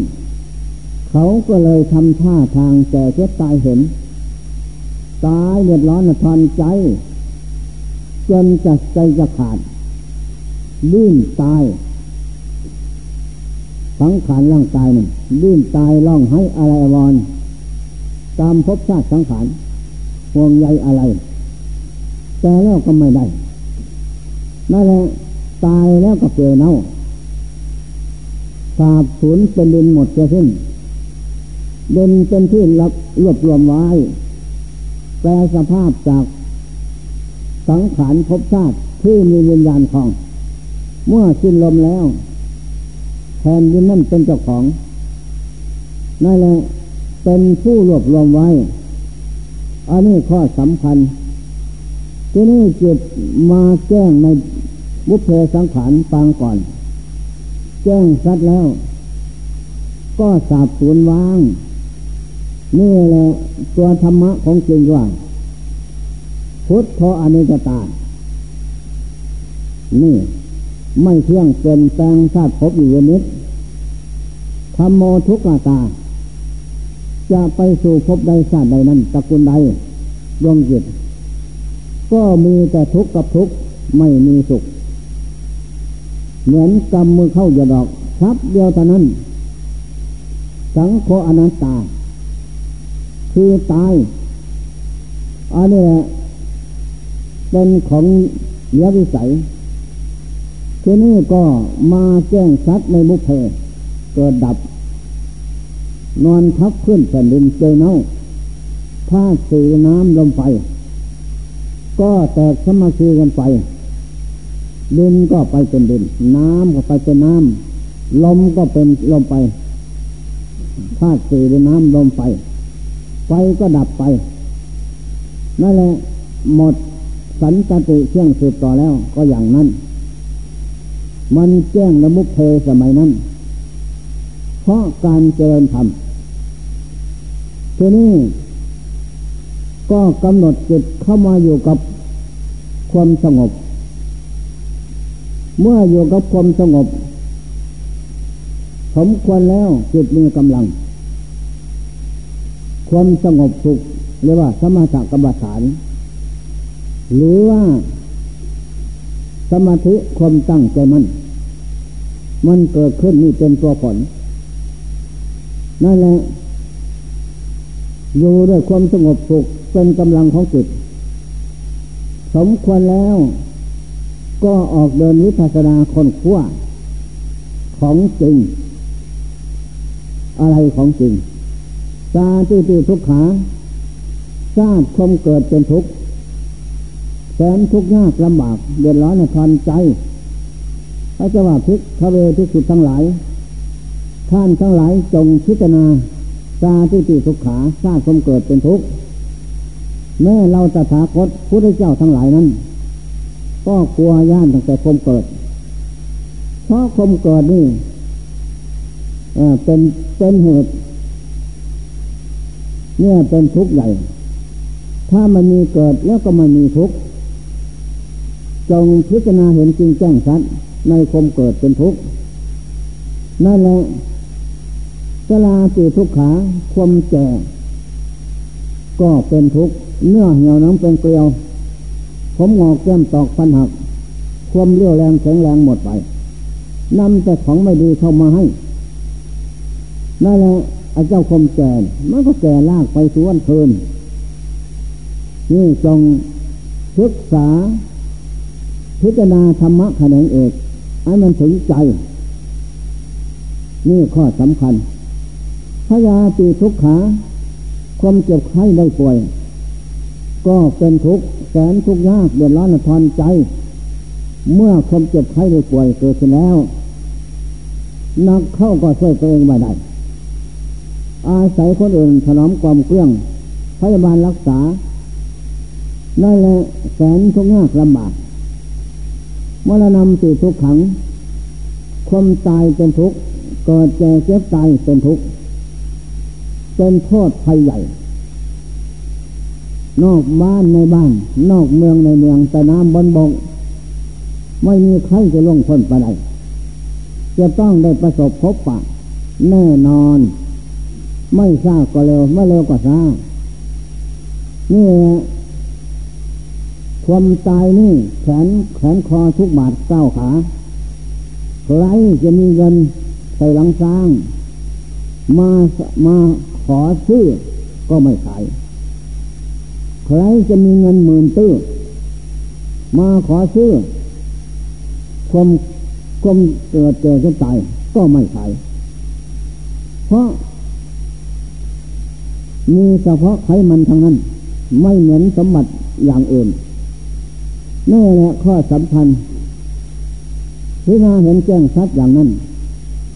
เขาก็เลยทำท่าทางแก่เจ็บตายเห็น ตายเดือดร้อนทอนใจ จนจะใจจะขาดลื่นตาย สังขารร่างกายมันลื่นตายร้องให้อะไรอวรตามภพชาติสังขารห่วงใยอะไร แต่แล้วก็ไม่ได้นั่นแหละตายแล้วก็เปลี่ยนเน่าสาบสูญเป็นดินหมดจะสิ้นเด่นเป็นที่รับรวบรวมไว้แปลสภาพจากสังขารภพชาติที่มีวิญญาณของ เมื่อสิ้นลมแล้ว นดินนั่นเป็นเจ้าของนั่นแหละเป็นผู้รวบรวมไว้ อันนี้ข้อสำคัญ ที่นี่จิตมาแจ้งในบุพเพสังขารปางก่อน แจ้งสัดแล้ว ก็สาบสูญว่าง นี่แหละตัวธรรมะของจริงว่า พุทธอนิจตานี่ ไม่เที่ยงเป็นแปลงชาติพบอยู่นิดธรรมโมทุกตา จะไปสู่พบใดชาติใดนั้นตระกูลใดดวงจิตก็มีแต่ทุกข์กับทุกข์ไม่มีสุข เหมือนกำมือเข้าอย่าดอกชับเดียวเท่านั้น สังโฆอนันตา คือตายอันนี้แหละเป็นของเลี้ยวิสัย ทีนี้ก็มาแจ้งสัตว์ในมุเพเกิดดับ นอนทับขึ้นแผ่นดินเจอเน่าถ้าสีน้ำลมไฟก็แตกสมาคีกันไป ดินก็ไปเป็นดิน น้ำก็ไปเป็นน้ำลมก็เป็นลมไปธาตุสี่อน้ำลมไปไฟก็ดับไปนั่นแหละหมดสันตติเชื่องสืบต่อแล้วก็อย่างนั้น มันแจ้งละมุกเพสมัยนั้น เพราะการเจริญธรรมทีนี้ก็กำหนดจิตเข้ามาอยู่กับความสงบ เมื่ออยู่กับความสงบ สมควรแล้วจิตมีกำลัง ความสงบสุขเรียกว่าสมาธิกรรมฐาน หรือว่า สมาธิความตั้งใจมัน มันเกิดขึ้นนี่เป็นตัวผล นั่นแหละอยู่ด้วยความสงบสุขเป็นกำลังของจิต สมควรแล้ว ก็ออกเดินวิปัสสนาคนขั้วของจริง อะไรของจริงตาที่ที่ทุกขาทราบความเกิดเป็นทุกข์ แสนทุกข์ยากลำบากเดือดร้อนในทานใจพระเจ้าว่าพิกพระเวทุสุดทั้งหลายท่านทั้งหลายจงพิจารณาตาที่ติทุกขาทราบความเกิดเป็นทุกข์แม่เราตถาคตพุทธเจ้าทั้งหลายนั้น ก็กลัวย่านตั้งแต่ความเกิด เพราะความเกิดนี่เป็นเป็นเหตุเนี่ยเป็นทุกข์ใหญ่ ถ้ามันมีเกิดแล้วก็มันมีทุกข์ จงพิจารณาเห็นจริงแจ้งชัดในคมเกิดเป็นทุกข์นั่นแหละสลาติทุกขาความแก่ก็เป็นทุกข์เนื้อเหี่ยวน้ำเป็นเกลียว ผมงอกแก้มตอกฟันหัก ความเลี้ยวแรงแข็งแรงหมดไปนำแต่ของไม่ดีเข้ามาให้นั่นแหละไอ้เจ้าคมแก่มันก็แก่ลากไปสวนเพลินนี่จงศึกษา พิจารณาธรรมะแขนงเอกให้มันถึงใจ นี่ข้อสำคัญพยาตีทุกขา ความเจ็บไข้ได้ป่วย ก็เป็นทุกข์แสนทุกข์ยากเดือดร้อนทอนใจ เมื่อความเจ็บไข้ได้ป่วยเกิดขึ้นแล้วนักเข้าก็ช่วยตัวเองไม่ได้ อาศัยคนอื่นถนอมความเครื่องพยาบาลรักษานั่นและแสนทุกข์ยากลำบาก มื่อเรานำสู่ทุกขัง ความตายเป็นทุกข์เกิดแก่เจ็บตายเป็นทุกข์เป็นโทษภัยใหญ่ นอกบ้านในบ้าน นอกเมืองในเมืองแต่น้ำบนบกไม่มีใครจะล่วงพ้นไปได้จะต้องได้ประสบพบปะ แน่นอน ไม่ทราบก็เร็วไม่เร็วก็ช้าบนี่ ความตายนี่แขนแขนคอทุกบาทเก้าขาใครจะมีเงินใส่หลังสร้าง มามาขอซื้อก็ไม่ขายใครจะมีเงินหมื่นตื้อมาขอซื้อความความเกิดเกิดจะตายก็ไม่ขายเพราะ มีเฉพาะไขมันทางนั้น ไม่เหมือนสมบัติอย่างอื่น นี่แหละข้อสำคัญพิจารณาเห็นแจ้งชัดอย่างนั้น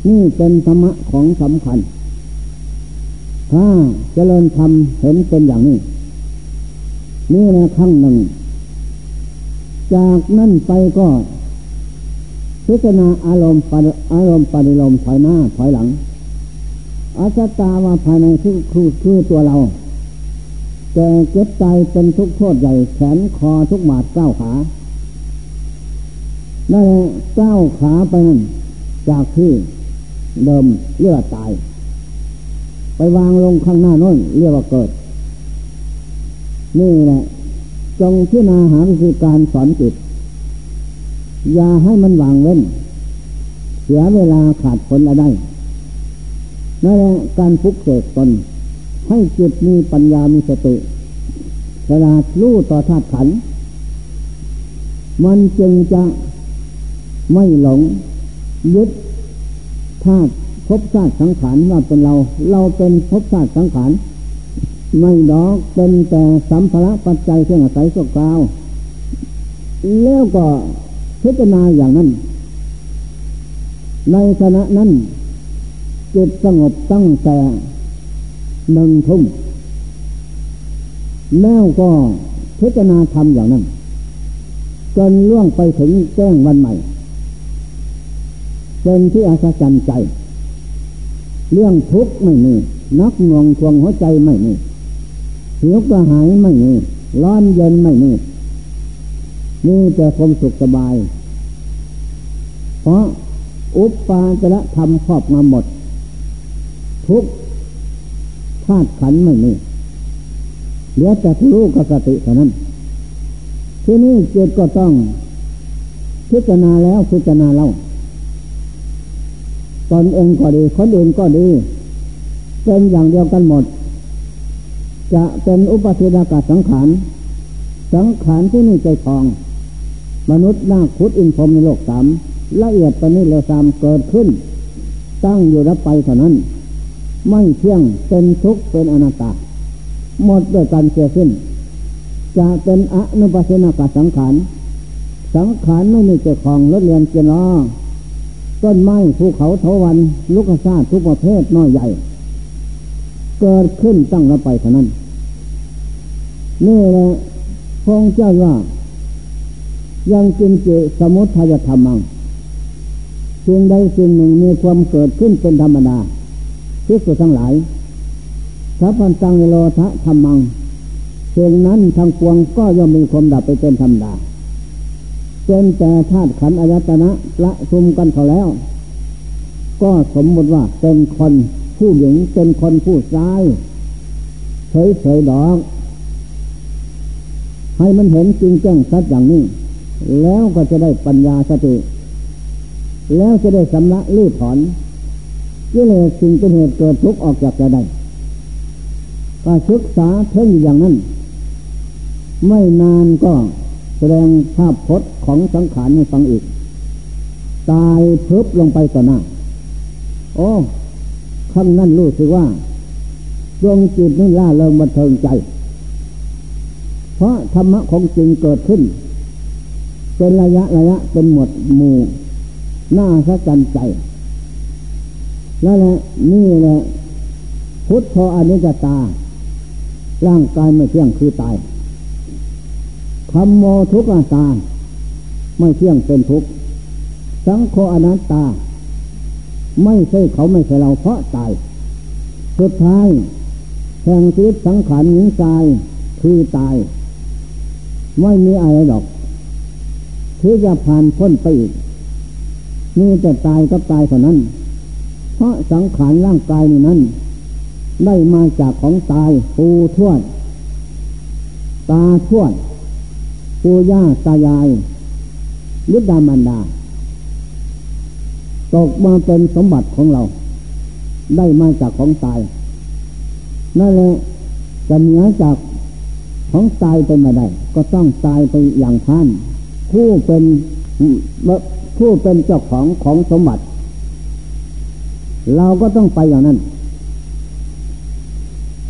นี่เป็นธรรมะของสำคัญ ถ้าเจริญธรรมเห็นเป็นอย่างนี้ นี่นะครั้งหนึ่ง จากนั้นไปก็พิจารณาอารมณ์อารมณ์ปฏิลมถอยหน้าถอยหลังอาจตาว่าภายในคือคือคือตัวเรา แก่เจ็บใจเป็นทุกโทษใหญ่แขนคอทุกบาดเก้าขานั่นเก้าขาไปนั่นจากที่เดิมเลือดตาย ไปวางลงข้างหน้าน้นเรียกว่าเกิด นี่แหละ จงพิจารณาหาวิธีการสอนจิต อย่าให้มันวางเว้น เสียเวลาขาดผลอะไรนั่นแหละการฟุกเสกตน ให้จิตมีปัญญามีสติฉลาดรู้ต่อธาตุขัน มันจึงจะไม่หลงยึดธาตุภพชาติสังขารว่าเป็นเรา เราเป็นภพชาติสังขารไม่ดอกเป็นแต่สัมภาระปัจจัยเครื่องอาศัยสักคราว แล้วก็พิจารณาอย่างนั้น ในขณะนั้นจิตสงบตั้งแต่ หนึ่งทุ่มแล้วก็พิจารณาทำอย่างนั้น จนล่วงไปถึงแจ้งวันใหม่เป็นที่อาศจรรย์ใจ เรื่องทุกข์ไม่มีนักงวงทวงหัวใจไม่มีหิวกระหายไม่มีร้อนเย็นไม่มีนี่แต่ความสุขสบาย เพราะอุปปาจระทำครอบงำหมด ทุก ธาตุขันไม่มีเหลือแต่ผู้รู้กับสติเท่านั้นที่นี่เจตก็ต้องพิจารณาแล้วพิจารณาเล่าตนเองก็ดีคนอื่นก็ดีเป็นอย่างเดียวกันหมด จะเป็นอุปธิดากาสังขารสังขารที่นี่ใจทอง มนุษย์นาคุดอินพรมในโลกสามละเอียดปณิเลสามเกิดขึ้น ตั้งอยู่รับไปเท่านั้น ไม่เที่ยงเป็นทุกข์เป็นอนัตตา หมดด้วยการเสียสิ้น จะเป็นอนุปัสนากสังขารสังขารไม่มีเจ้าของรถเรียนเจนอต้นไม้ภูเขาเถาวันลูกชาติทุกประเภทน้อยใหญ่ เกิดขึ้นตั้งรับไปเท่านั้นนี่แหละพงเจ้าว่า ยังจินเจสมุทัยธรรมังสิ่งใดสิ่งหนึ่งมีความเกิดขึ้นเป็นธรรมดา ที่สุทั้งหลายสัพพันตังโลทะธรรมังสิ่งนั้นทางปวงก็ย่อมมีความดับไปเป็นธรรมดาเป็นแต่ธาตุขันอายตนะละชุมกันเขาแล้ว ก็สมมติว่าเป็นคนผู้หญิงเป็นคนผู้ชายเฉยๆดอก ให้มันเห็นจริงแจ้งชัดอย่างนี้ แล้วก็จะได้ปัญญาสติ แล้วจะได้สำละลื้อถอน กิเลสสิ่งเป็นเหตุเกิดทุกข์ออกจากใจได้ก็ศึกษาเพ่งอย่างนั้น ไม่นานก็แสดงภาพพจน์ของสังขารให้ฟังอีก ตายเพิบลงไปต่อหน้า โอ้ขั้นนั้นรู้สึกว่าดวงจิตนี่ล่าเริงบันเทิงใจ เพราะธรรมะของจริงเกิดขึ้น เป็นระยะระยะเป็นหมดหมู่หน้าสะจันใจ แล้วแหละนี่แหละพุทธอนิจจตา ร่างกายไม่เที่ยงคือตายธรรมโมทุกตา ไม่เที่ยงเป็นทุกสังโฆอนัตตา ไม่ใช่เขาไม่ใช่เราเพราะตายสุดท้ายแห่งชีวิตสังขารหญิงตายคือตาย ไม่มีอะไรดอกที่จะผ่านพ้นไปอีกมีแต่ตายกับตายเท่านั้น ราะสังขารร่างกายนี้นั้น ได้มาจากของตายปูทวด ตาทวดปูย่าตายายยุดดามันดา ตกมาเป็นสมบัติของเรา ได้มาจากของตาย นั่นแหละจะเหนือจากของตายเป็นมาได้ ก็ต้องตายไปอย่างท่านผู้เป็นผู้เป็นเจ้าของของสมบัติ เราก็ต้องไปอย่างนั้น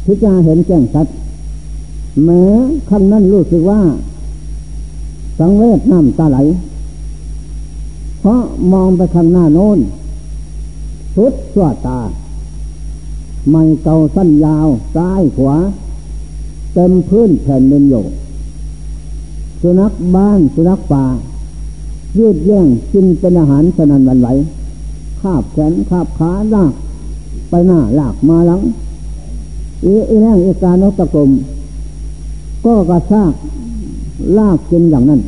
พิจารณาเห็นแจ้งชัดแม้ขั้นนั้นรู้สึกว่า สังเวชน้ำตาไหล เพราะมองไปข้างหน้าโน้นสุดชั่วตา ไม่เก่าสั้นยาว ซ้ายขวา เต็มพื้นแผ่นดินโยสุนัขบ้านสุนัขป่ายืดแย่งกินเป็นอาหารสนันวันไหว คาบแขนคาบขาลาก ไปหน้าลากมาหลังอีอีแรงอีการนกตะกลมก็กระชากลากกินอย่างนั้น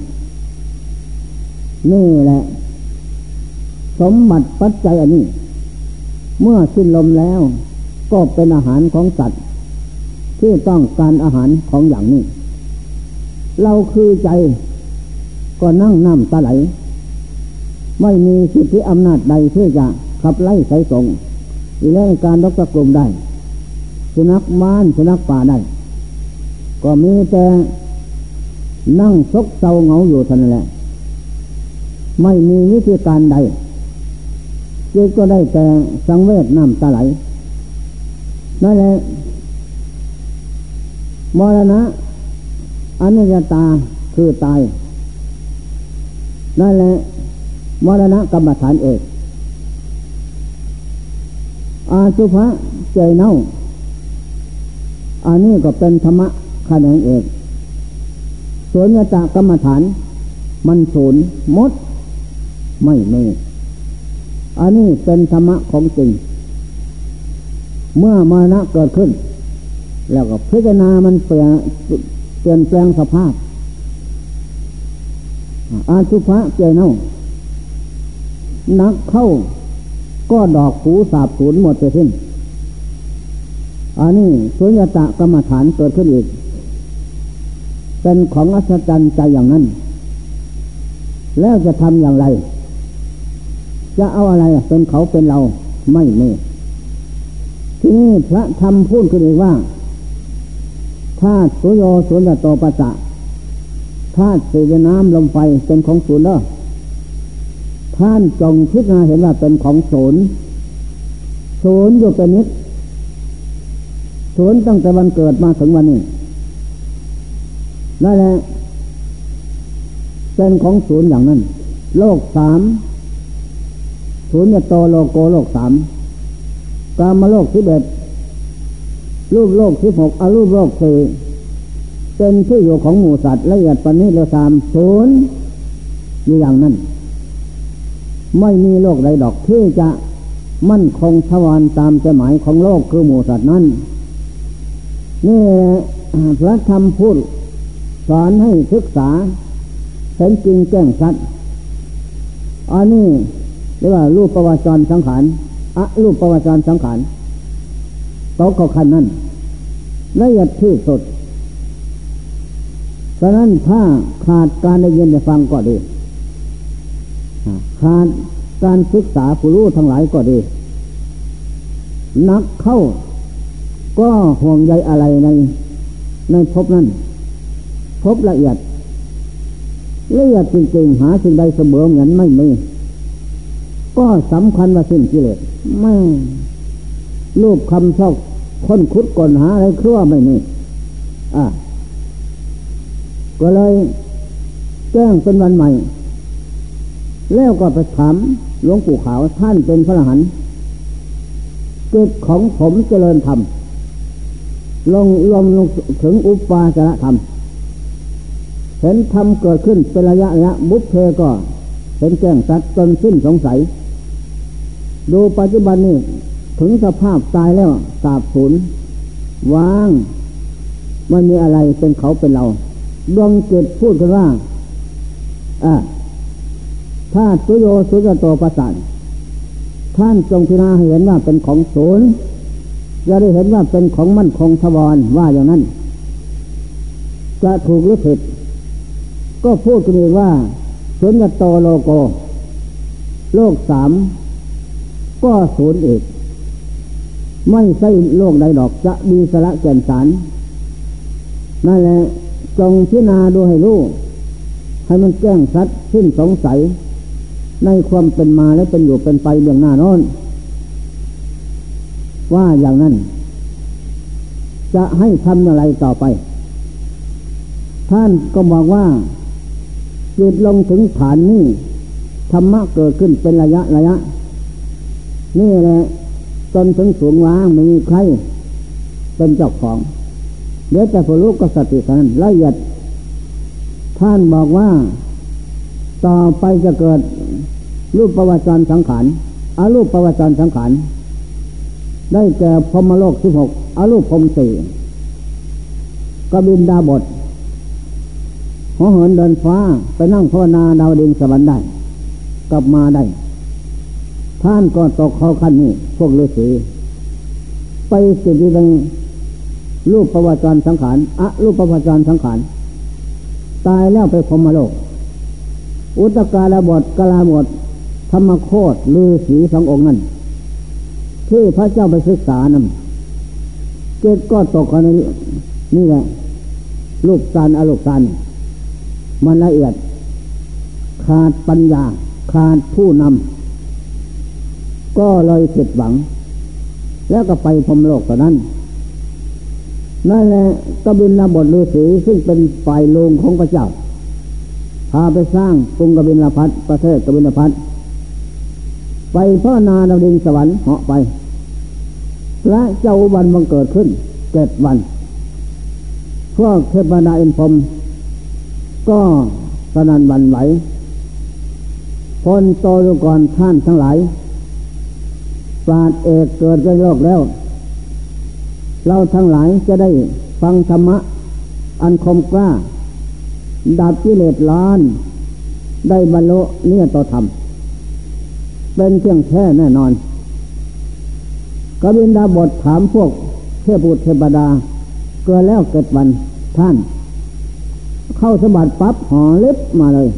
นี่แหละ สมบัติปัจจัยอันนี้ เมื่อสิ้นลมแล้วก็เป็นอาหารของสัตว์ ที่ต้องการอาหารของอย่างนี้ เราคือใจก็นั่งน้ำตาไหล ไม่มีสิทธิอำนาจใดที่จะขับไล่ใส่ส่งอีแรงการรบกระกลุ่มได้สุนัขม้านสุนัขป่าได้ ก็มีแต่นั่งซกเซาเหงาอยู่เท่านั้นแหละ ไม่มีวิธีการใดจึงก็ได้แต่สังเวชน้ำตาไหลนั่นแหละมรณะอนิจตาคือตายนั่นแหละ มรณะกรรมฐานเอกอาสุภะใจเน่าอันนี้ก็เป็นธรรมะแขนงเอกส่วนยตากรรมฐาน มันศูนย์มด ไม่เมอันนี้เป็นธรรมะของจริง เมื่อมานะเกิดขึ้น แล้วก็พิจารณามันเปลี่ยนเปลี่ยนแปลงสภาพอาสุภะเจเน่า นักเข้า ก็ดอกหูสาบสูญหมดไปสิ้นอันนี้สุญญตะกรรมฐานเกิดขึ้นอีก เป็นของอัศจรรย์ใจอย่างนั้น แล้วจะทำอย่างไร จะเอาอะไรเป็นเขาเป็นเราไม่เมที่นี่พระธรรมพูดขึ้นอีกว่าธาตุสุโยสุญญโตปัสสะธาตุสีน้ำลมไฟเป็นของศูนย์เด้อ ท่านจงพิจารณาเห็นว่าเป็นของศูนย์ศูนย์อยู่เป็นนิดศูนย์ตั้งแต่วันเกิดมาถึงวันนี้นั่นแหละเป็นของศูนย์อย่างนั้น โลกสามศูนย์เนี่ยโตโลโกโลกสามกามาโลกสิบเอ็ดรูปโลกสิบหกอารูปโลกสี่เป็นที่อยู่ของหมู่สัตว์ละเอียดปณิเลสามศูนย์อยู่อย่างนั้น ไม่มีโลกใดดอกที่จะมั่นคงทวารตามใจหมายของโลกคือหมูสัตว์นั้นนี่พระธรรมพูดสอนให้ศึกษาเห็นจริงแจ้งสัตว์อันนี้เรียกว่ารูปประวัติจรสังขารอะรูปประวัติจรสังขารตกเขาคันนั้นละเอียดที่สุด ฉะนั้นถ้าขาดการได้ยินได้ฟังก็ดี ขาดการศึกษาผู้รู้ทั้งหลายก็ดี นักเข้า ก็ห่วงใยอะไรใน ในพบนั้นพบละเอียด ละเอียดจริงๆ หาสิ่งใดเสมอเหมือนไม่มีก็สำคัญว่าสิ้นกิเลสไม่รูปคำชอบค้นคุดก่อนหาอะไรครั่วไม่มีอะก็เลยแจ้งเป็นวันใหม่ แล้วก็ไปถามหลวงปู่ขาวท่านเป็นพระหันต์กิจของผมเจริญธรรมลงลมลงถึงอุปาจารธรรม เห็นธรรมเกิดขึ้นเป็นระยะระยะบุพเพก็เห็นแจ้งสัตว์จนสิ้นสงสัย ดูปัจจุบันนี้ถึงสภาพตายแล้วสาบสูญว่างมันมีอะไรเป็นเขาเป็นเรา ดวงจิตพูดกันว่าอ่า ธาตุสุโยสุจโตประสานท่านจงพิจารณาเห็นว่าเป็นของศูนย์จะได้เห็นว่าเป็นของมั่นคงทวรว่าอย่างนั้น จะถูกหรือผิด ก็พูดกันเองว่าสุญญโตโลโก โลกสามก็ศูนย์อีก ไม่ใช่โลกใดดอกจะมีสระแก่นสารนั่นแหละจงพิจารณาดูให้รู้ ให้มันแก้งชัดสิ้นสงสัย ในความเป็นมาและเป็นอยู่เป็นไปเบื้องหน้านอนว่าอย่างนั้น จะให้ทำอะไรต่อไป ท่านก็บอกว่าจิตลงถึงฐานนี้ธรรมะเกิดขึ้นเป็นระยะระยะ นี่แหละจนถึงสูงว้างไม่มีใคร เป็นเจ้าของเดี๋ยวแต่ผู้รู้ก็สติสันละเอียด ท่านบอกว่า ต่อไปจะเกิด รูปประวัติสังขารอารูปประวัติสังขารได้แก่พมโลกสิบหกอารูปพมสี่กบินดาบทหัวเหินเดินฟ้าไปนั่งภาวนาดาวดินสวรรค์ได้ กลับมาได้ ท่านก็ตกเขาขั้นนี้พวกฤาษีไปสิทธิในรูปประวัติจารสังขารอะรูปประวัติจารสังขารตายแล้วไปพมโลก อุตกาลบทกาลาบท ธรรมโคตฤาษีสององค์นั้นที่พระเจ้าไปศึกษานำเกตก็ตกในนี่แหละลูกซานอลูกซานมันละเอียด ขาดปัญญา ขาดผู้นำก็เลยผิดหวัง แล้วก็ไปพรมโลกตอนนั้นนั่นแหละกบินลบทฤาษีซึ่งเป็นฝ่ายลงของพระเจ้าพาไปสร้างกรุงกบินลพัทประเทศกบินลพัท ไปพ่อนาดาวดินสวรรค์เหาะไปและเจ้าวันบังเกิดขึ้นเจ็ดวัน พวกเทพนาอินพรมก็สนันวันไหวพลโตดูก่อนท่านทั้งหลายปราดเอกเกิดในโลกแล้ว เราทั้งหลายจะได้ฟังธรรมะ อันคมกล้า ดับกิเลสล้าน ได้บรรลุเนี่ยต่อธรรม เป็นเพียงแค่แน่นอนกบินดาบทถามพวกเทพบุตรเทพดา เกิดแล้วเกิดวันท่าน เข้าสมบัติปั๊บห่อเล็บมาเลย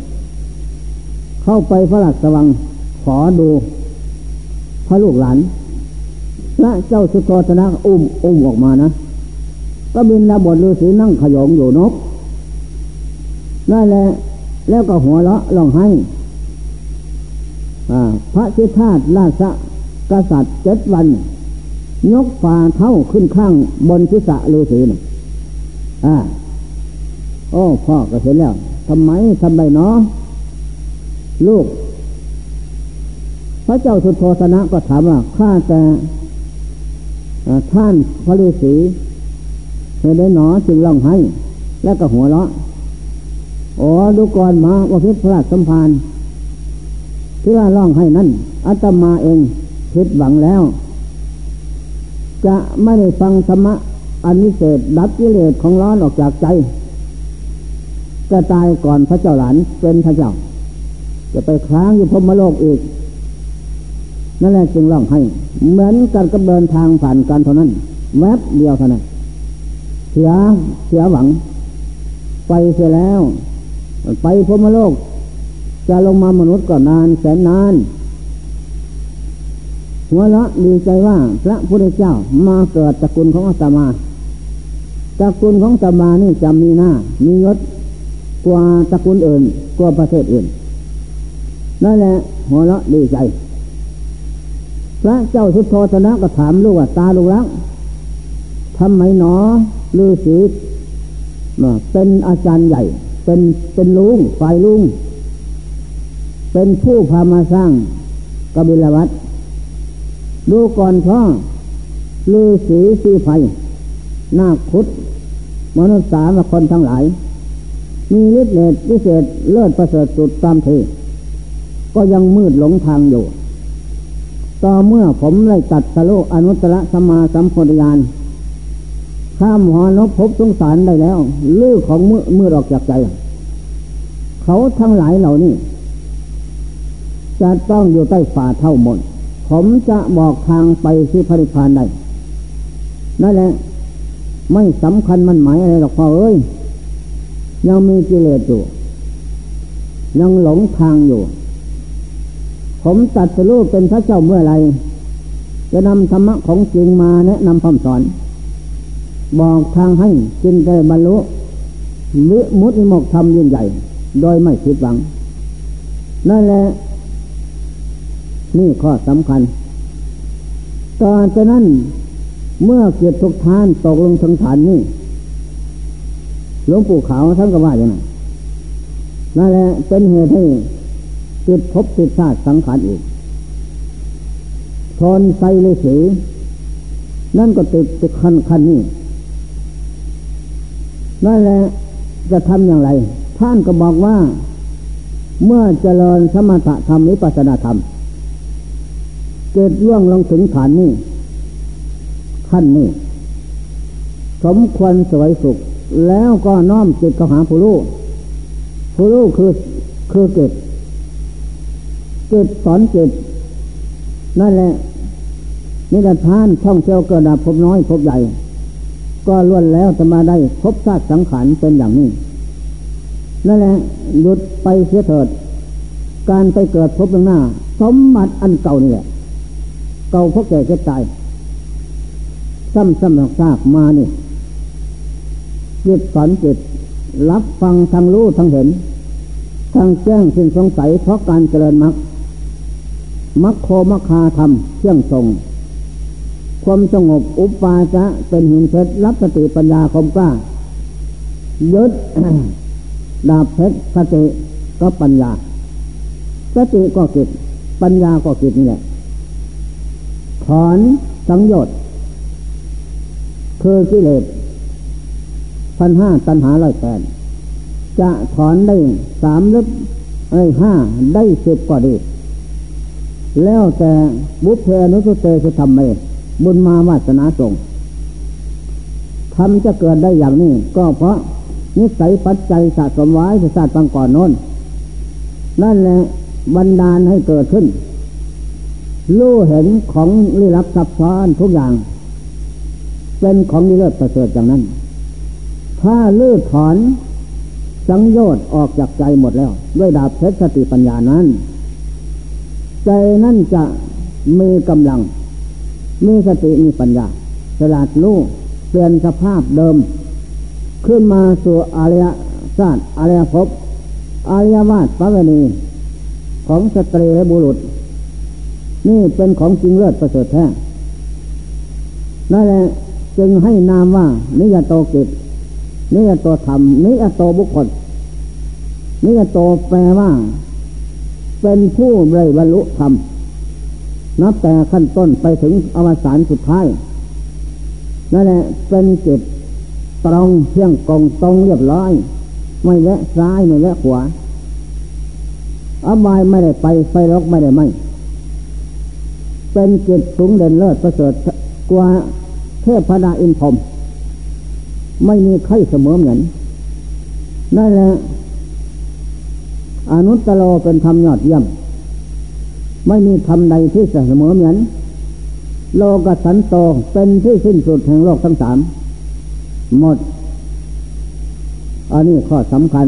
เข้าไปพระลักสวังขอดูพระลูกหลานพระเจ้าสุโธธนะอุ้มอุ้มออกมานะก็บินดาบทฤาษีนั่งขยงอยู่นกนั่นแหละแล้วก็หัวเราะร้องให้ พระชิธาตราชกษัตริย์เจ็ดวัน ยกฝ่าเท้าขึ้นข้างบนศีรษะฤาษีน่ะอ่า โอ้พ่อก็เห็นแล้วทำไมทำไมเนาะลูก พระเจ้าสุโธสนะก็ถามว่าข้าแต่ท่านพระฤาษีเห็นได้หนอจึงร้องให้ แล้วก็หัวเราะโอ้ดูก่อนมาว่าพิษพระสัมพันธ์ ที่ว่าร้องให้นั่นอาตมาเองคิดหวังแล้ว จะไม่ได้ฟังธรรมะอันนิเศษดับกิเลสของร้อนออกจากใจ จะตายก่อนพระเจ้าหลานเป็นพระเจ้า จะไปค้างอยู่พมโลกอีก นั่นแหละจึงร้องให้ เหมือนกันกับเดินทางผ่านกันเท่านั้น แวบเดียวเท่านั้นเสียเสียหวัง ไปเสียแล้ว ไปพมโลก จะลงมามนุษย์ก็นานแสนนาน หัวเราะดีใจว่าพระพุทธเจ้ามาเกิดตระกูลของอาตมาตระกูลของอาตมานี่จะมีหน้า มียศกว่าตระกูลอื่นกว่าประเทศอื่นนั่นแหละหัวเราะดีใจ พระเจ้าสุโธธนะก็ถามลูกว่าตาลูกลักทำไมหนอฤาษีเป็นอาจารย์ใหญ่ เป็นเป็นลุงฝ่ายลุง เป็นผู้พามาสร้างกบิลวัตดูก่อนพ่อลือสีสีไฟนาคุด มนุษย์สามคนทั้งหลาย มีฤทธิ์เดชพิเศษเลิศประเสริฐสุดตามเทก็ยังมืดหลงทางอยู่ ต่อเมื่อผมได้ตัดสโลอนุตตรสมาสัมโพธิญาณข้ามหอนบพบสงสารได้แล้ว ลื้อของมือมือออกจากใจ เขาทั้งหลายเหล่านี้ จะต้องอยู่ใต้ฝ่าเท่าหมดผมจะบอกทางไปที่พระนิพพานได้นั่นแหละ ไม่สำคัญมันหมายอะไรหรอกพ่อเอ้ย ยังมีกิเลสอยู่ ยังหลงทางอยู่ ผมตัดสู้เป็นพระเจ้าเมื่อไร จะนำธรรมะของจริงมาแนะนำคำสอน บอกทางให้จินได้บรรลุวิมุตติมกธรรมยิ่งใหญ่ โดยไม่ผิดหวัง นั่นแหละ นี่ข้อสำคัญตอนจากนั้นเมื่อเกิดทุกทานตกลงทังฐานนี่หลวงปู่ขาวท่านก็ว่าอย่างนั้นนั่นแหละเป็นเหตุให้ติดภพติดชาติสังขารอีกทนไซเลสีนั่นก็ติดติดคันคันนี่นั่นแหละจะทำอย่างไร ท่านก็บอกว่า เมื่อเจริญสมถะธรรมวิปัสสนาธรรม เกิดร่วงลงถึงฐานนี้ขั้นนี้สมควรสวยสุข แล้วก็น้อมจิตเข้าหาผู้รู้ผู้รู้คือคือจิตจิตสอนจิตนั่นแหละนิรทานท่องเที่ยวเกิดดับพบน้อยพบใหญ่ ก็ล้วนแล้วจะมาได้พบชาติสังขารเป็นอย่างนี้ นั่นแหละหยุดไปเสียเถิด การไปเกิดพบหน้า สมบัติอันเก่านี่แหละ ก่าเพราะแก่เจ็บตายซ้ำซ้ำซากมานี่จิตสอนจิตรับฟังทางรู้ทางเห็นทางแจ้งสิ้นสงสัยเพราะการเจริญมรรคมัคโคมัคคาธรรมเที่ยงทรง ความสงบอุปาจะเป็นหินเพชรรับสติปัญญาคมกล้ายึดดาบเพชรสติก็ปัญญา สติก็กิจปัญญาก็กิจนี่แหละ ถอนสังโยชน์คือกิเลสพันห้าตัณหาร้อยแปดจะถอนได้สามลึกไอ้ห้าได้สิบก็ดี แล้วแต่บุพเพนุสเตจะทำไมบุญมาวาสนาส่งทำจะเกิดได้อย่างนี้ ก็เพราะนิสัยปัจจัยสะสมไว้ศาสตร์ปังก่อนน้นนั่นแหละบันดาลให้เกิดขึ้น รู้เห็นของลี้ลับซับซ้อนทุกอย่าง เป็นของนิเลิศประเสริฐอย่างนั้น ถ้าลื้อถอนสังโยชน์ออกจากใจหมดแล้ว ด้วยดาบเพชรสติปัญญานั้น ใจนั่นจะมีกำลัง มีสติมีปัญญาสลาดรู้เปลี่ยนสภาพเดิม ขึ้นมาสู่อารยศาสตร์อารยภพอารยวาสปรณีของสตรีและบุรุษ นี่เป็นของจริงเลิศประเสริฐแท้นั่นแหละจึงให้นามว่า นิยโตกิจนิยโตธรรม นิยโตบุคคล นิยโตแปลว่า เป็นผู้ไรบรรลุธรรม นับแต่ขั้นต้นไปถึงอวสานสุดท้ายนั่นแหละเป็นจิตตรงเที่ยงกองตรงเรียบร้อย ไม่แวะซ้ายไม่แวะขวาอบายไม่ได้ไปไฟลกไม่ได้ไม่ เป็นจิตสูงเด่นเลิศประเสริฐกว่าเทพดาอินพรมไม่มีใครเสมอเหมือนนั่นแหละอนุตตโลเป็นธรรมยอดเยี่ยม ไม่มีธรรมใดที่เสมอเหมือน โลกสันโตเป็นที่สิ้นสุดแห่งโลกทั้งสามหมด อันนี้ข้อสำคัญ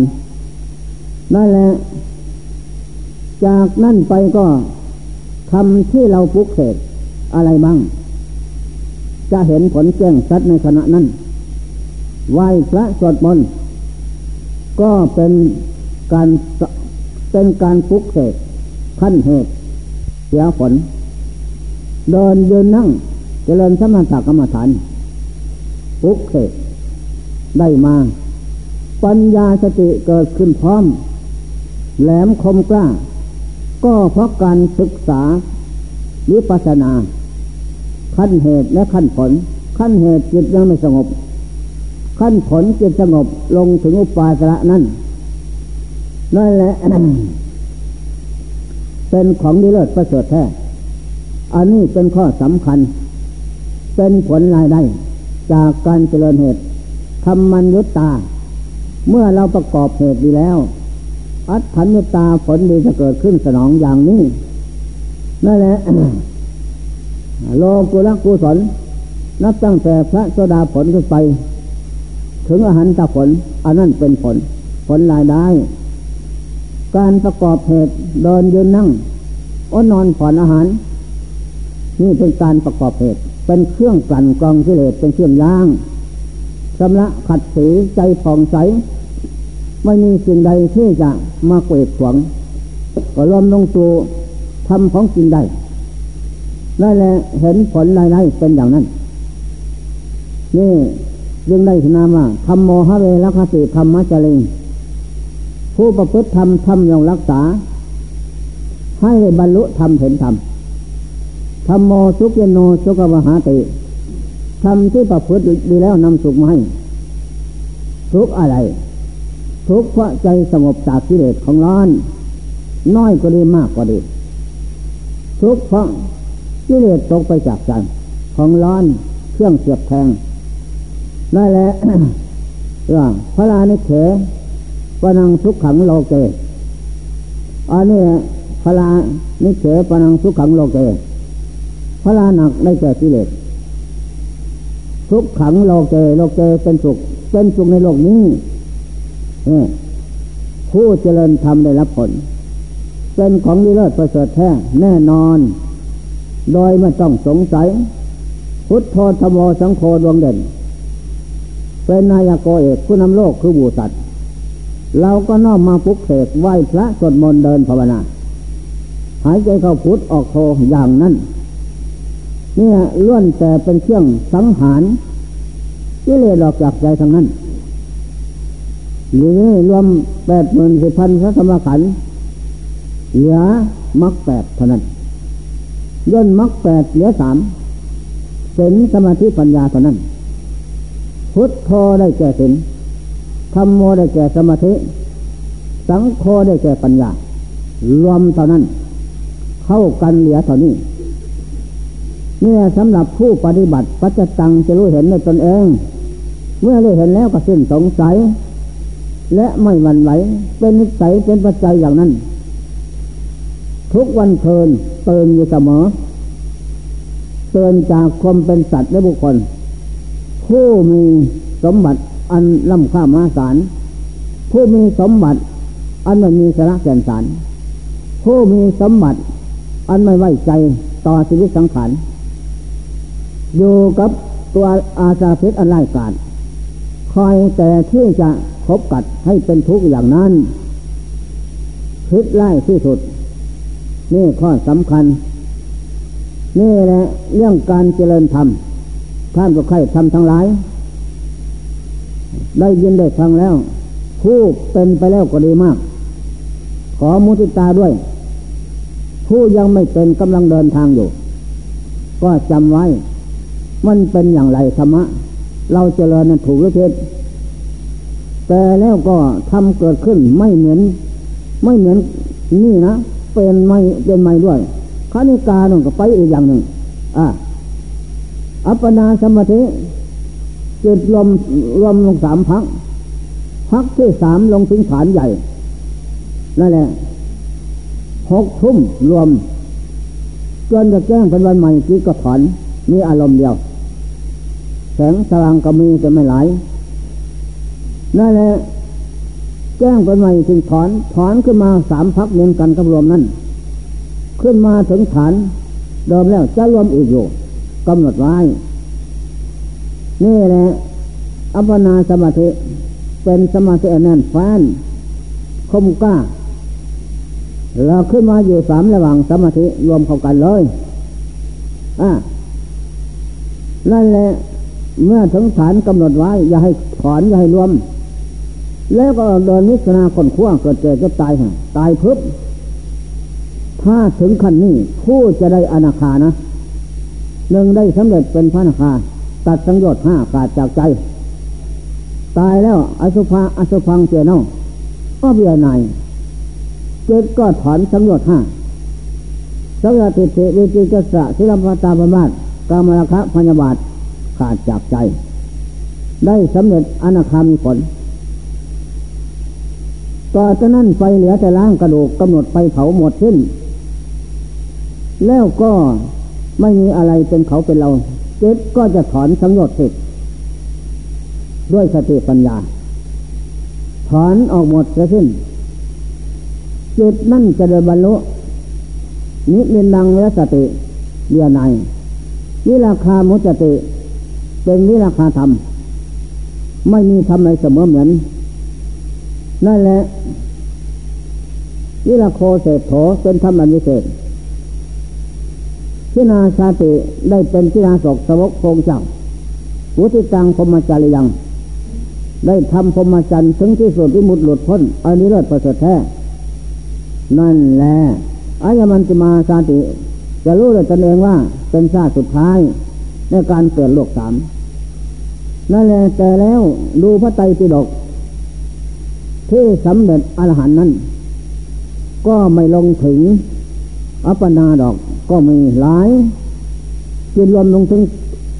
นั่นแหละ จากนั่นไปก็ ทำที่เราปลุกเสกอะไรบ้าง จะเห็นผลแจ้งชัดในขณะนั้นไหว้พระสวดมนต์ก็เป็นการเป็นการฟุกเสกขั้นเหตุเสียผล เดินยืนนั่งจเจริญสมถกรรมฐานฟุกเสกได้มา ปัญญาสติเกิดขึ้นพร้อม แหลมคมกล้า ก็เพราะการศึกษาวิปัสนา ขั้นเหตุและขั้นผล ขั้นเหตุจิตยังไม่สงบ ขั้นผลจิตสงบลงถึงอุปาสระนั้นนั่นแหละเป็นของดีเลิศประเสริฐแท้ อันนี้เป็นข้อสำคัญ เป็นผลรายได้ จากการเจริญเหตุทำมันยุตตา เมื่อเราประกอบเหตุดีแล้ว อัตถัญญตาผลดีจะเกิดขึ้นสนองอย่างนี้นั่นแหละโลกุลกุศลนับตั้งแต่พระโสดาผลขึ้นไป ถึงอาหารตาผล อันนั้นเป็นผล ผลรายได้ การประกอบเหตุเดินยืนนั่งอ้นนอนผ่อนอาหาร นี่เป็นการประกอบเหตุ เป็นเครื่องกลั่นกรองกิเลสเป็นเครื่องย่างสำละขัดสีใจผ่องใส ไม่มีสิ่งใดที่จะมาเกวดขวงก็รวมลงตัวทำของกินได้ได้แลเห็นผลรายได้เป็นอย่างนั้น นี่ยังได้นามว่าธรรมโมหะเวรคติธรรมะจริงผู้ประพฤติธรรมธรรมย่องรักษา ให้บรรลุธรรมเห็นธรรมธรรมโมสุขเยโนสุขวหาติธรรมที่ประพฤติดีแล้วนำสุขมาให้ทุกอะไร ทุกเพราะใจสงบจากกิเลสของร้อน น้อยก็ดีมากก็ดี ทุกเพราะกิเลสตกไปจากใจของร้อนเครื่องเสียบแทงนั่นแหละว่าพระลานิเขปนังทุกขังโลเกอันนี้พระลานิเขปนังทุกขังโลเกพระลาหนักได้แก่กิเลสทุกขังโลเกโลเกเป็นสุขเป็นสุขในโลกนี้ ผู้เจริญธรรมได้รับผล เป็นของดีเลิศประเสริฐแท้แน่นอน โดยไม่ต้องสงสัย พุทโธธโมสังโฆดวงเด่น เป็นนายโกเอกผู้นำโลกคือบูสัตเราก็น้อมมาปุกเสกไหว้พระสวดมนต์เดินภาวนาหายใจเข้าพุทธออกโทอย่างนั้นเนี่ยล้วนแต่เป็นเครื่องสังหารกิเลสออกจากใจทางนั้น หรือรวมแปดหมื่นสิบพันพระธรรมขันธ์เหลือมรรคแปดเท่านั้นย่นมรรคแปดเหลือสามเป็นสมาธิปัญญาเท่านั้น พุทโธได้แก่ศีลธรรมโมได้แก่สมาธิ สังโฆได้แก่ปัญญา รวมเท่านั้น เข้ากันเหลือเท่านี้เนี่ยสำหรับผู้ปฏิบัติปัจจตังจะรู้เห็นในตนเอง เมื่อได้เห็นแล้วก็สิ้นสงสัย และไม่หวั่นไหว เป็นนิสัยเป็นปัจจัยอย่างนั้น ทุกวันเทินเตือนอยู่เสมอเตือนจากความเป็นสัตว์และบุคคล ผู้มีสมบัติอันล้ำค่ามาสาร ผู้มีสมบัติ อันไม่มีสาระแก่นสาร ผู้มีสมบัติ อันไม่ไว้ใจต่อชีวิตสังขารอยู่กับตัวอาสาพิษอันไร้กาดคอยแต่ที่จะ คบกัดให้เป็นทุกข์อย่างนั้นพิษไล่ที่สุด นี่ข้อสำคัญ นี่แหละเรื่องการเจริญธรรมท่านก็ใครทำทั้งหลาย ได้ยินได้ฟังแล้ว ผู้เป็นไปแล้วก็ดีมาก ขอมุติตาด้วย ผู้ยังไม่เป็นกำลังเดินทางอยู่ ก็จำไว้ มันเป็นอย่างไรธรรมะ เราเจริญนั้นถูกหรือผิด แต่แล้วก็ทำเกิดขึ้นไม่เหมือน ไม่เหมือนนี่นะเป็นไม่เป็นไม่ด้วยคณิกาหนึ่งก็ไปอีกอย่างหนึ่งอะอัปปนาสมาธิจิตรวมรวมลงสามพักพักที่สามลงถึงฐานใหญ่นั่นแหละหกทุ่มรวมจนจะแจ้งเป็นวันใหม่กีก็ถอนมีอารมณ์เดียว แสงสว่างก็มีแต่ไม่ไหล นั่นแหละแจ้งเป็นใหม่ถึงถอน ถอนขึ้นมาสามพักเนียนกันกับรวมนั้นขึ้นมาถึงฐานเดิมแล้วจะรวมอีกอยู่กำหนดไว้ นี่แหละอัปปนาสมาธิ เป็นสมาธิแน่นแฟนคมกล้าเราขึ้นมาอยู่สามระหว่างสมาธิรวมเข้ากันเลยอ่านั่นแหละเมื่อถึงฐานกำหนดไว้ อย่าให้ถอนอย่าให้รวม แล้วก็เดินนิสนาคนขั้วเกิดเจ็บตายฮะตายพึบถ้าถึงขั้นนี้ผู้จะได้อนาคานะหนึ่งได้สำเร็จเป็นพระนาคา ตัดสังโยชน์ห้าขาดจากใจ ตายแล้วอสุภาอสุพังเจโนก็เบียนายเจ็ดก็ถอนสังโยชน์ห้าสังยติเตวิจิกสะศิลปตาบมาตกามราคะพญาบาตขาดจากใจ ได้สำเร็จอนาคามีผล ต่อจากนั้นไฟเหลือแต่ล้างกระดูกกำหนดไฟเผาหมดสิ้น แล้วก็ไม่มีอะไรเป็นเขาเป็นเราจิตก็จะถอนสังโยชน์สิด้วยสติปัญญา ถอนออกหมดจะสิ้นจิตนั่นจะเดินบรรลุนิมินังเวสติเดียในวิราคามุจติ เป็นวิราคาธรรม ไม่มีธรรมในเสมอเหมือน นั่นแหละวิราโคเศษโถเป็นธรรมอันวิเศษพินาชาติได้เป็นพินาศกสวกโคงเจ้าวุติจังพมจาริยัง ได้ทำพมจันทร์ถึงที่สุดวิมุตหลุดพ้นอันนี้เลิศประเสริฐแท้ นั่นแหละอายมันติมาชาติ จะรู้เลยตนเองว่าเป็นชาติสุดท้ายในการเกิดโลกสามนั่นแหละแต่แล้วดูพระไตรปิฎก ที่สำเร็จอรหันนั้น ก็ไม่ลงถึงอัปปนาดอกก็มีหลายจิตรวมลงถึง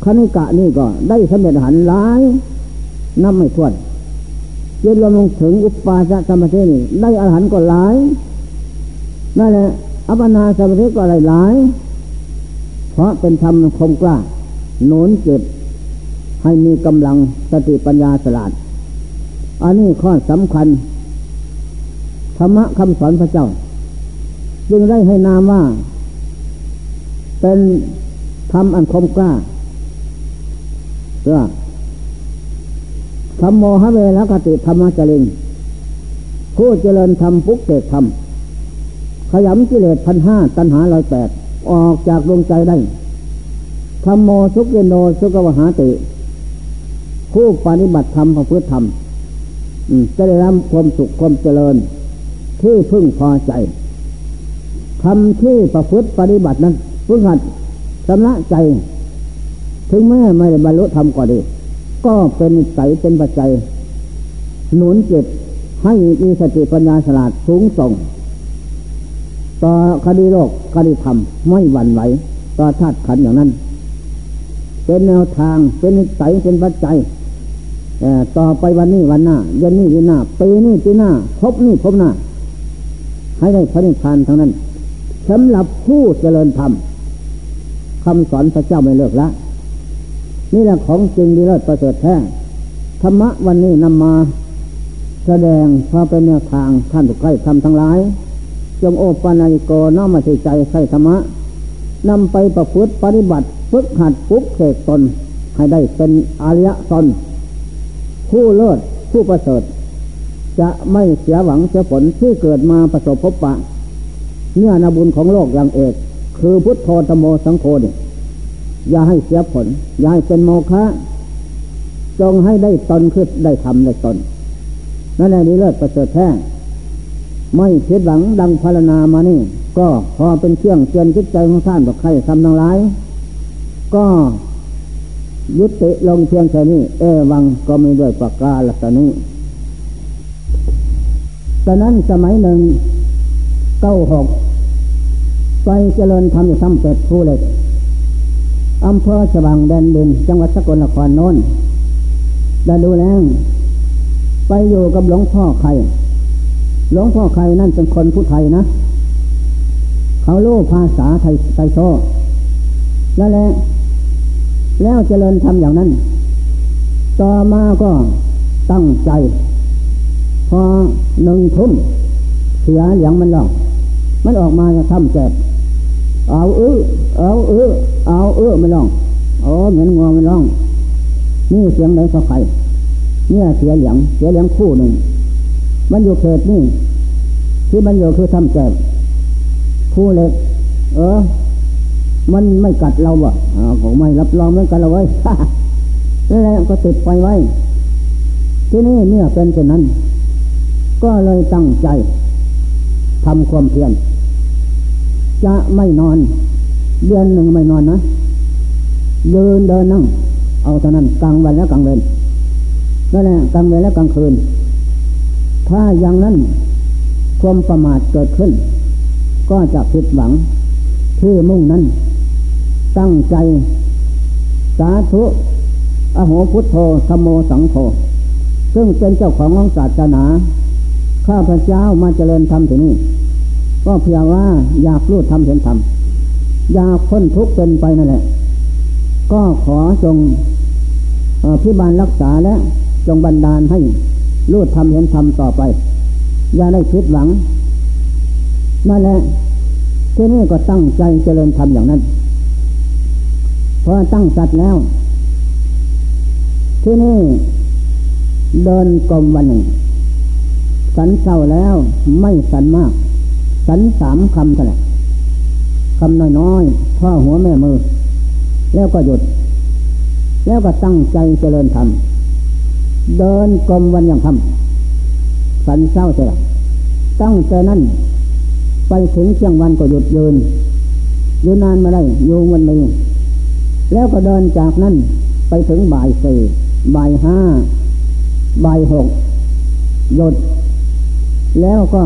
คณิกะนี่ก็ได้สำเร็จหันหลายน้ำไม่ทวนจนรวมลงถึงอุปปาสสมาธินี่ได้อาหารก็หลายนั่นแหละอัปนาสมาธิก็หลายหลายเพราะเป็นธรรมคมกล้าหนุนเก็บให้มีกำลังสติปัญญาสลาด อันนี้ข้อสำคัญธรรมะคำสอนพระเจ้า จึงได้ให้นามว่า เป็นธรรมอันคมกล้าเพื่อธรรมโมหะเวรกติธรรมะจริงผู้เจริญธรรมปุกเตกธรรมขยำกิเลสพันห้าตัณหาลอยแปดออกจากดวงใจได้ธรรมโมสุกิโนสุกวหาติ ผู้ปฏิบัติธรรมประพฤติธรรม จะได้รับความสุขความเจริญ ที่พึ่งพอใจทำที่ประพฤติปฏิบัตินั้นพึ่งหัดสำละใจ ถึงแม้ไม่ได้บรรลุธรรมก็ดี ก็เป็นใสเป็นปัจจัย หนุนจิตให้มีสติปัญญาสลาดสูงส่ง ต่อคดีโลกคดีธรรมไม่หวั่นไหวต่อธาตุขันอย่างนั้น เป็นแนวทางเป็นนิสัยเป็นปัจจัย ต่อไปวันนี้วันหน้าเดือนนี้เดือนหน้าปีนี้ปีหน้าพบนี้พบหน้า ให้ได้พระนิพพานทั้งนั้นสำหรับผู้เจริญธรรมคำสอนพระเจ้าไม่เลิกละนี่แหละของจริงดีเลิศประเสริฐแท้ธรรมะวันนี้นำมาแสดงพอเป็นแนวทางท่านทุกใครทำทั้งหลาย จงโอปานาโกน้อมมาใส่ใจใส่ธรรมะนำไปประพฤติปฏิบัติฝึกหัดปุ๊บเสกตน ให้ได้เป็นอริยชน ผู้เลิศผู้ประเสริฐ จะไม่เสียหวังเสียผลที่เกิดมาประสบพบปะ เนื้อนาบุญของโลกอย่างเอก คือพุทโธธโมสังโฆนี่อย่าให้เสียผล อย่าให้เป็นโมฆะจงให้ได้ตนคือได้ทำได้ตนนั่นแหละนี่เลิศประเสริฐแท้ไม่คิดหวังดังพารนามานี่ ก็พอเป็นเครื่องเตือนจิตใจของท่านบอกใครทำทั้งหลาย ก็ ยุติลงเพียงแค่นี้ เอวังก็ไมีด้วยประกาศลันี้ตอนนั้นสมัยหนึ่งเก้าหกไปเจริญธรรมอยู่ซ้ำเป็ดผู้เล็กอำเภอสว่างแดนดิน จังหวัดสกลนครโน้นได้ดูแลไปอยู่กับหลวงพ่อใครหลวงพ่อใครนั่นเป็นคนผู้ไทยนะ เขาลู้ภาษาไทยไทยโซแล้วแหละ แล้วเจริญทำอย่างนั้น ต่อมาก็ตั้งใจ พอหนึ่งทุ่มเสียเหลียงมันหลอกมันออกมาจะทำแจบเอาเออเอาเออเอาเออมันร้องอ๋อเหมือนงวมันร้อง นี่เสียงไหนก็ใครเนี่ยเสียเหลียงเสียเหลียงคู่หนึ่ง มันอยู่เขตนี่ที่มันอยู่คือทำแจบคู่เล็ก เออ มันไม่กัดเราบ่อ่าผมไม่รับรองไม่กัดเราไว้แล้วก็ติดไฟไว้ ที่นี่เมื่อเป็นเช่นนั้น ก็เลยตั้งใจทำความเพียรจะไม่นอน เดือนหนึ่งไม่นอนนะเดินเดินนั่ง เอาเท่านั้นกลางวันและกลางเวรนั่นแหละกลางเวันและกลางคืน ถ้าอย่างนั้นความประมาทเกิดขึ้น ก็จะผิดหวังที่มุ่งนั้น ตั้งใจ สาธุอโหพุทโธธโมสังโฆซึ่งเป็นเจ้าของของศาสนา ข้าพเจ้ามาเจริญธรรมที่นี่ ก็เพียงว่าอยากรู้ธรรมเห็นธรรม อยากพ้นทุกข์เป็นไปนั่นแหละ ก็ขอจงพิบาลรักษาและจงบันดาลให้รู้ธรรมเห็นธรรมต่อไป อย่าได้คิดหวังนั่นแหละที่นี่ก็ตั้งใจเจริญธรรมอย่างนั้น พอตั้งสัตว์แล้ว ที่นี่เดินกลมวันหนึ่ง สันเศร้าแล้วไม่สันมาก สันสามคำเท่านั้นคำน้อยๆพ่อหัวแม่มือ แล้วก็หยุด แล้วก็ตั้งใจเจริญธรรมเดินกลมวันอย่างทำสันเศร้าเท่าตั้งแต่นั้นไปถึงเชียงวันก็หยุดยืนยืนนานมาได้โยงวันไม่ แล้วก็เดินจากนั้นไปถึงบ่ายสี่บ่ายห้าบ่ายหกหยดแล้วก็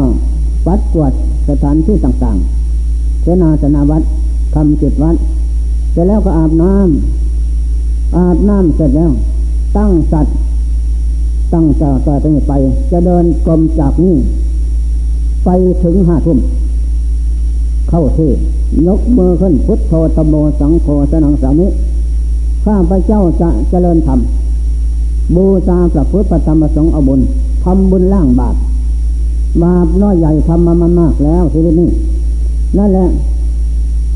ปัดกวดสถานที่ต่างๆเสนาสนาวัดทำจิตวัดเสร็จแล้วก็อาบน้ำอาบน้ำเสร็จแล้ว ตั้งสัตว์ตั้งจากต่อไปไป จะเดินกลมจากนี้ ไปถึงห้าทุ่ม เข้าที่ยกมือขึ้นพุทโธตโมสังโฆสนังสามิข้าพระเจ้าจะเจริญธรรมบูชาพระพุทธธรรมประสงค์อบุญทำบุญล่างบาปบาปน้อยใหญ่ทำมามามากแล้วทีนี้นั่นแหละ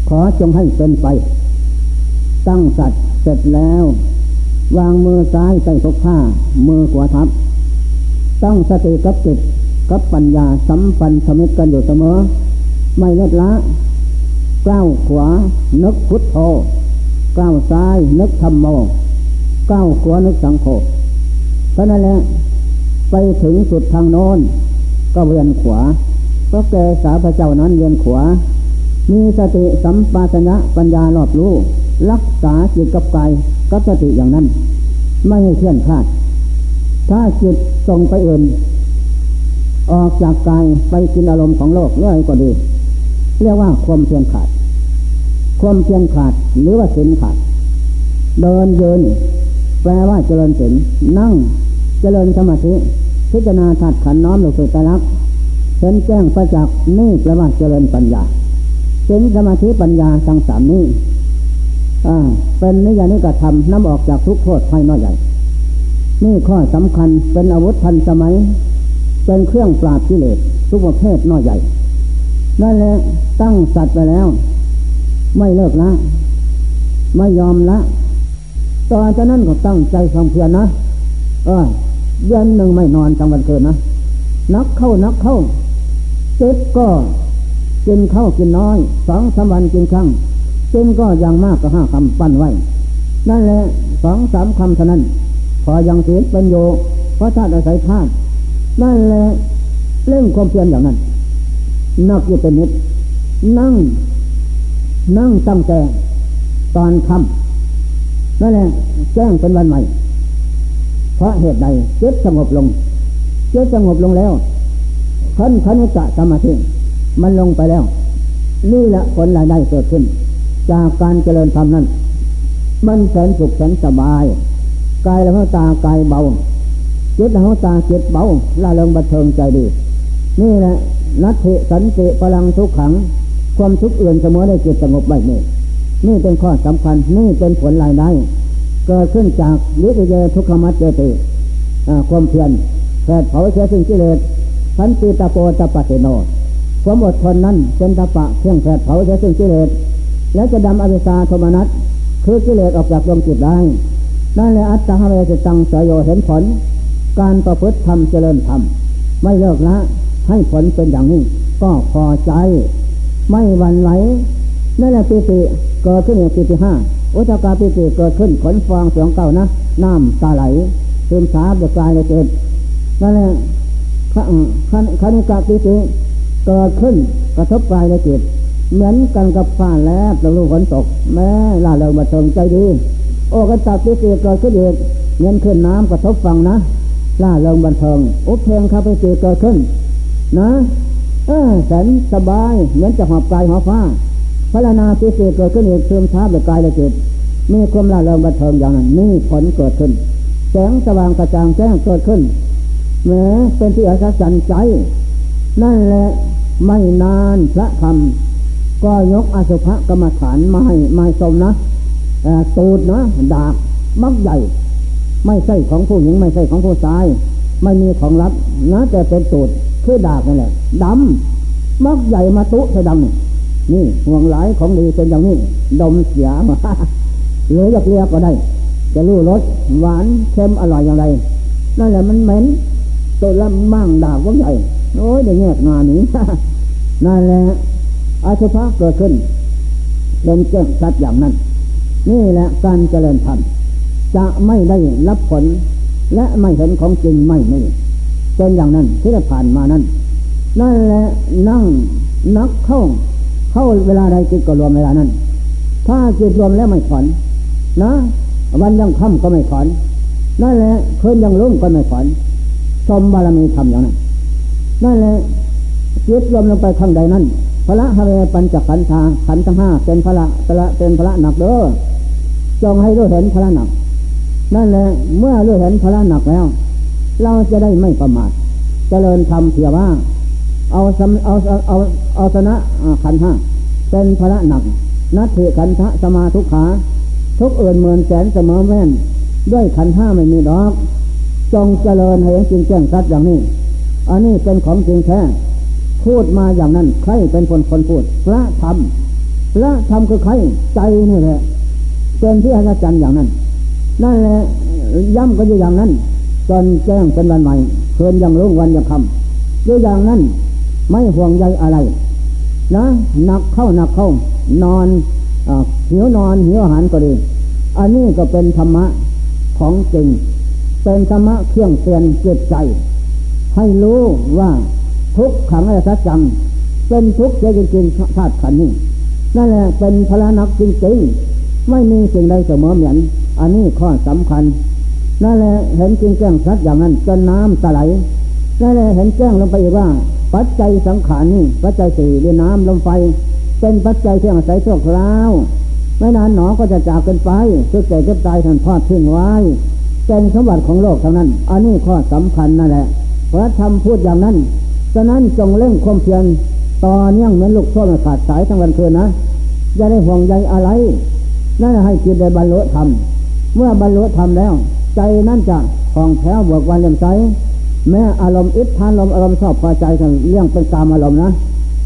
ขอจงให้เป็นไป ตั้งสัตว์เสร็จแล้ว วางมือซ้ายใส่ทกผ้า มือขวาทับ ตั้งสติกับจิตกับปัญญาสัมพันธมิตกันอยู่เสมอ ไม่ลดละก้าวขวานึกพุทโธก้าวซ้ายนึกธรรมโมก้าวขวานึกสังโฆเพราะนั่นแหละไปถึงสุดทางโน้นก็เวียนขวาเพราะแกสาพระเจ้านั้นเวียนขวา มีสติสัมปชัญญะปัญญารอบรู้ รักษาจิตกับกายกับสติอย่างนั้น ไม่ให้เคลื่อนคลาด ถ้าจิตส่งไปอื่น ออกจากกายไปกินอารมณ์ของโลกเรื่อยก็ดี เรียกว่าความเพียรขาด ความเพียรขาดหรือว่าสินขาด เดินเยินแปลว่าเจริญสินนั่งเจริญสมาธิพิจารณาถัดขันน้อมลงสู่ตรักเห็นแจ้งประจักษ์นี่แปลว่าเจริญปัญญาสินสมาธิปัญญาทั้งสามนี้เป็นนิยานิกธรรมน้ำออกจากทุกโทษภายน้อยใหญ่ นี่ข้อสำคัญเป็นอาวุธทันสมัย เป็นเครื่องปราบกิเลสทุกประเภทน้อยใหญ่ นั่นแหละตั้งสัตว์ไปแล้ว ไม่เลิกละ ไม่ยอมละตอนจากนั้นก็ตั้งใจความเพียรนะเออเดือนหนึ่งไม่นอนกลางวันเกินนะนักเข้านักเข้าเจ็บก็กินข้าวกินน้อยสองสามวันกินครั้งกินก็ยังมากก็ห้าคำปั้นไว้ นั่นแหละสองสามคำเท่านั้น พอยังเสียเป็นโยเพราะธาตุอาศัยธาตุนั่นแหละเล่องความเพียรอย่างนั้น นักอยู่เป็นนิดนั่ง นั่งตั้งแต่ตอนค่ำนั่นแหละแจ้งเป็นวันใหม่ เพราะเหตุใดจิตสงบลงจิตสงบลงแล้วขันขันกะสมาธิมันลงไปแล้ว นี่แหละผลรายได้เกิดขึ้น จากการเจริญธรรมนั้น มันแสนสุขแสนสบาย กายและหัวตากายเบาจิตและหัวตาจิตเบาละเริงบันเทิงใจดี นี่แหละ นัตถิสันติพลังทุกขัง ความทุกข์อื่นเสมอได้จิตสงบไว้นี่นี่เป็นข้อสำคัญ นี่เป็นผลรายได้ เกิดขึ้นจากวิริยทุกขมัจเจติความเพียรแผดเผาเสียสิ่งกิเลสสันติตาโปตปฏิโนความอดทนนั้นเป็นตะปะเพียงแผดเผาเสียสิ่งกิเลสและจะดำอวิชาโทมนัสคือกิเลสออกจากดวงจิตได้ นั่นแหละอัตตาเวสตังสยโยเห็นผล การประพฤติธรรมเจริญธรรม ไม่เลิกละ ให้ผลเป็นอย่างนี้ ก็พอใจ ไม่หวั่นไหวนั่นแหละปิติเกิดขึ้นอย่างปิติห้าอุตกาปิติเกิดขึ้นขนฟองเสียงเก่านะน้ำตาไหลซึมซาบกายเลยเกิดนั่นแหละขณิกาปิติเกิดขึ้นกระทบกายและจิตเหมือนกันกับฟ้าแลบตะลุฝนตก แม่ล่าเริงมาเทิงใจดี โอ้กันตัดปิติเกิดขึ้นอีกเงินขึ้นน้ำกระทบฟังนะล่าเริงบันเทิง อุเพงคาปิติเกิดขึ้น นะเออแสนสบายเหมือนจะหอบกายหอบฟ้าพระนาปิติเกิดขึ้นอีกเสื่อมช้าแบบกายละจิตมีความล่าเริงบันเทิงอย่างนั้นนี่ผลเกิดขึ้น แสงสว่างกระจ่างแจ้งเกิดขึ้นแม้เป็นที่อัศจรรย์ใจ นั่นแหละไม่นานพระธรรมก็ยกอสุภกรรมฐานมาให้มาสมนะตูดนะดาบมักใหญ่ ไม่ใช่ของผู้หญิงไม่ใช่ของผู้ชาย ไม่มีของรับนะแต่เป็นตูด คือดาบนั่นแหละดำมักใหญ่มาตุใส่ดำนี่ห่วงหลายของดีเป็นอย่างนี้ ดมเสียมาหรืออยากเรียกก็ได้ จะรู้รสหวานเค็มอร่อยอย่างไรนั่นแหละมันเหม็นตัวละมั่งดาบก็ใหญ่โอ้ยเดี๋ยวแยกงานนี้นั่นแหละอาชภะเกิดขึ้นเป็นเจ้งชัดอย่างนั้น นี่แหละการเจริญธรรมจะไม่ได้รับผล และไม่เห็นของจริงไม่ไม่ เป็นอย่างนั้นที่ได้ผ่านมานั้นนั่นแหละนั่งนักเข้า เข้าเวลาใดจิตก็รวมเวลานั้น ถ้าจิตรวมแล้วไม่ถอนนะวันยังค่ำก็ไม่ถอนนั่นแหละคืนยังรุ่งก็ไม่ถอนชมบารมีทำอย่างนั้นนั่นแหละจิตรวมลงไปข้างใดนั้นพระฮะเวปัญจขันธาขันธ์ทั้งห้าเป็นพระพระเป็นพระหนักเด้อจงให้รู้เห็นพระหนัก นั่นแหละเมื่อเราเห็นพระหนักแล้ว เราจะได้ไม่ประมาทเจริญธรรมเพียว่า เอาสเอาเอาเอาชนะขันห้าเป็นพระหนักนัตถิขันธะสมาทุกขา ทุกเอื่นเหมือนแสนเสมอแม่น ด้วยขันห้าไม่มีดอก จงเจริญให้จริงแจ้งชัดอย่างนี้ อันนี้เป็นของจริงแท้พูดมาอย่างนั้นใครเป็นคนคนพูดพระธรรมพระธรรมคือใครใจนี่แหละเป็นที่อาจารย์อย่างนั้น นั่นแหละย้ำก็อยู่อย่างนั้น จนแจ้งเป็นวันใหม่เคืนยังรุ่งวันยังคำอยู่อย่างนั้นไม่ห่วงใยอะไร นะหนักเข้าหนักเข้านอนหิวนอนหิวอาหารก็ดี อันนี้ก็เป็นธรรมะของจริง เป็นธรรมะเครื่องเตือนจิตใจ ให้รู้ว่าทุกขังอะไรสัจจังเป็นทุกข์จริงๆธาตุขันนี้นั่นแหละเป็นพลานักจริงๆ ไม่มีสิ่งใดเสมอเหมือน อันนี้ข้อสำคัญ นั่นแหละเห็นจริงแจ้งชัดอย่างนั้นจนน้ำตะไหลนั่นแหละเห็นแจ้งลงไปอีกว่า ปัจจัยสังขารนี่ปัจจัยสี่เรือน้ำลมไฟ เป็นปัจจัยที่อาศัยชั่วคราวไม่นานหนอก็จะจากกันไปสุดใจก็ตายท่านทอดทิ้งไว้เป็นสมบัติของโลกเท่านั้น อันนี้ข้อสำคัญนั่นแหละพระธรรมพูดอย่างนั้นฉะนั้นจงเล่งความเพียรต่อเนื่องเหมือนลูกโซ่ขาดสายทั้งวันคืนนะอย่าได้ห่วงใยอะไรนั่นให้จิตได้บรรลุธรรมเมื่อบรรลุธรรมแล้ว ใจนั่นจะคล่องแคล่วบวกวันเลื่อมใสแม้อารมณ์อิทธานลมอารมณ์ชอบพอใจกันเรื่องเป็นกามอารมณ์นะ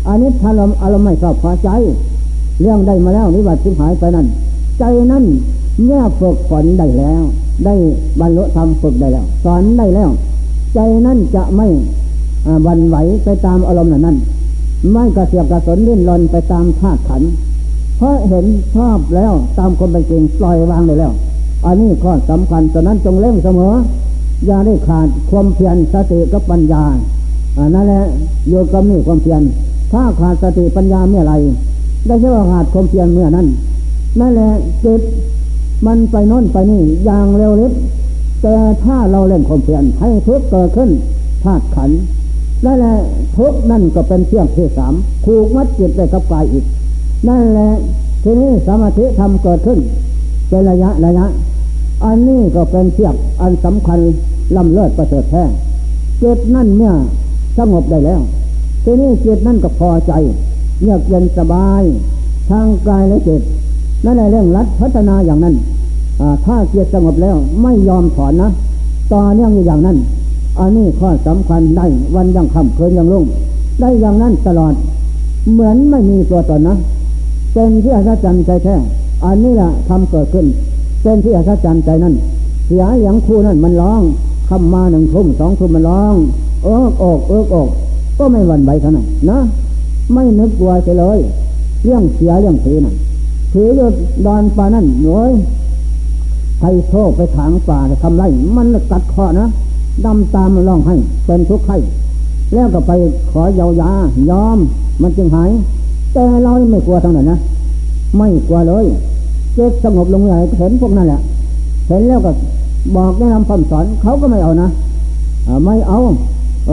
อันนี้ทานลมอารมณ์ไม่ชอบพอใจ เรื่องได้มาแล้วนิบัติสิหายไปนั่นใจนั่นเมื่อฝึกฝนได้แล้ว ได้บรรลุธรรมฝึกได้แล้ว สอนได้แล้ว ใจนั่นจะไม่วันไหวไปตามอารมณ์นั้นไม่กระเสียบกระสนดิ้นรนไปตามธาตุขันเพราะเห็นชอบแล้วตามคนเป็นจริงปล่อยวางเลยแล้ว อันนี้ข้อสำคัญฉะนั้นจงเล่งเสมอ อย่าได้ขาดความเพียรสติกับปัญญาอันนั่นแหละโยกับนี่ความเพียรถ้าขาดสติปัญญาเมื่อไรได้ใช่ว่าขาดความเพียรเมื่อนั้นนั่นแหละจิตมันไปน้นไปนี่อย่างเร็วลิบแต่ถ้าเราเล่นความเพียรให้ทุกเกิดขึ้นธาตุขันนั่นแหละทุกนั่นก็เป็นเชือกที่สามผูกมัดจิตไปกับกายอีก นั่นแหละทีนี้สมาธิทำเกิดขึ้นเป็นระยะระยะ อันนี้ก็เป็นเชือกอันสำคัญลำเลิศประเสริฐแท้จิตนั่นเมื่อสงบได้แล้วทีนี้จิตนั่นก็พอใจเยือกเย็นสบาย ทางกายและจิตนั่นแหละเรื่องรัดพัฒนาอย่างนั้นถ้าเจิตสงบแล้วไม่ยอมถอนนะต่อเนื่องอย่างนั้น อันนี้ข้อสำคัญได้วันยังคำคืนยังลุ่ง ได้อย่างนั้นตลอด เหมือนไม่มีตัวตนนะเป็นที่อาจารย์ใจแท้อันนี้แหละทำเกิดขึ้น เป็นที่อาจารย์ใจนั้นเสียอย่างคู่นั้นมันร้องคำมาหนึ่งทุ่มสองทุ่มมันร้อง เอิกอกเอิกอก ก็ไม่หวั่นไหวเท่านั้นนะ ไม่นึกกลัวเลย เรื่องเสียเรื่องผีนั่นถือยุดดอนป่านั่นหน่วยไทโชไปถางป่าทำไรมันกัดคอนะดำตามมันร้องให้ เป็นทุกข์ให้แล้วก็ไปขอเยายายอม มันจึงหาย แต่เราไม่กลัวทั้งนั้นนะ ไม่กลัวเลย จ็บสงบลงเลยเห็นพวกนั้นแหละเห็นแล้วก็บอกแนะนำคำสอนเขาก็ไม่เอานะไม่เอา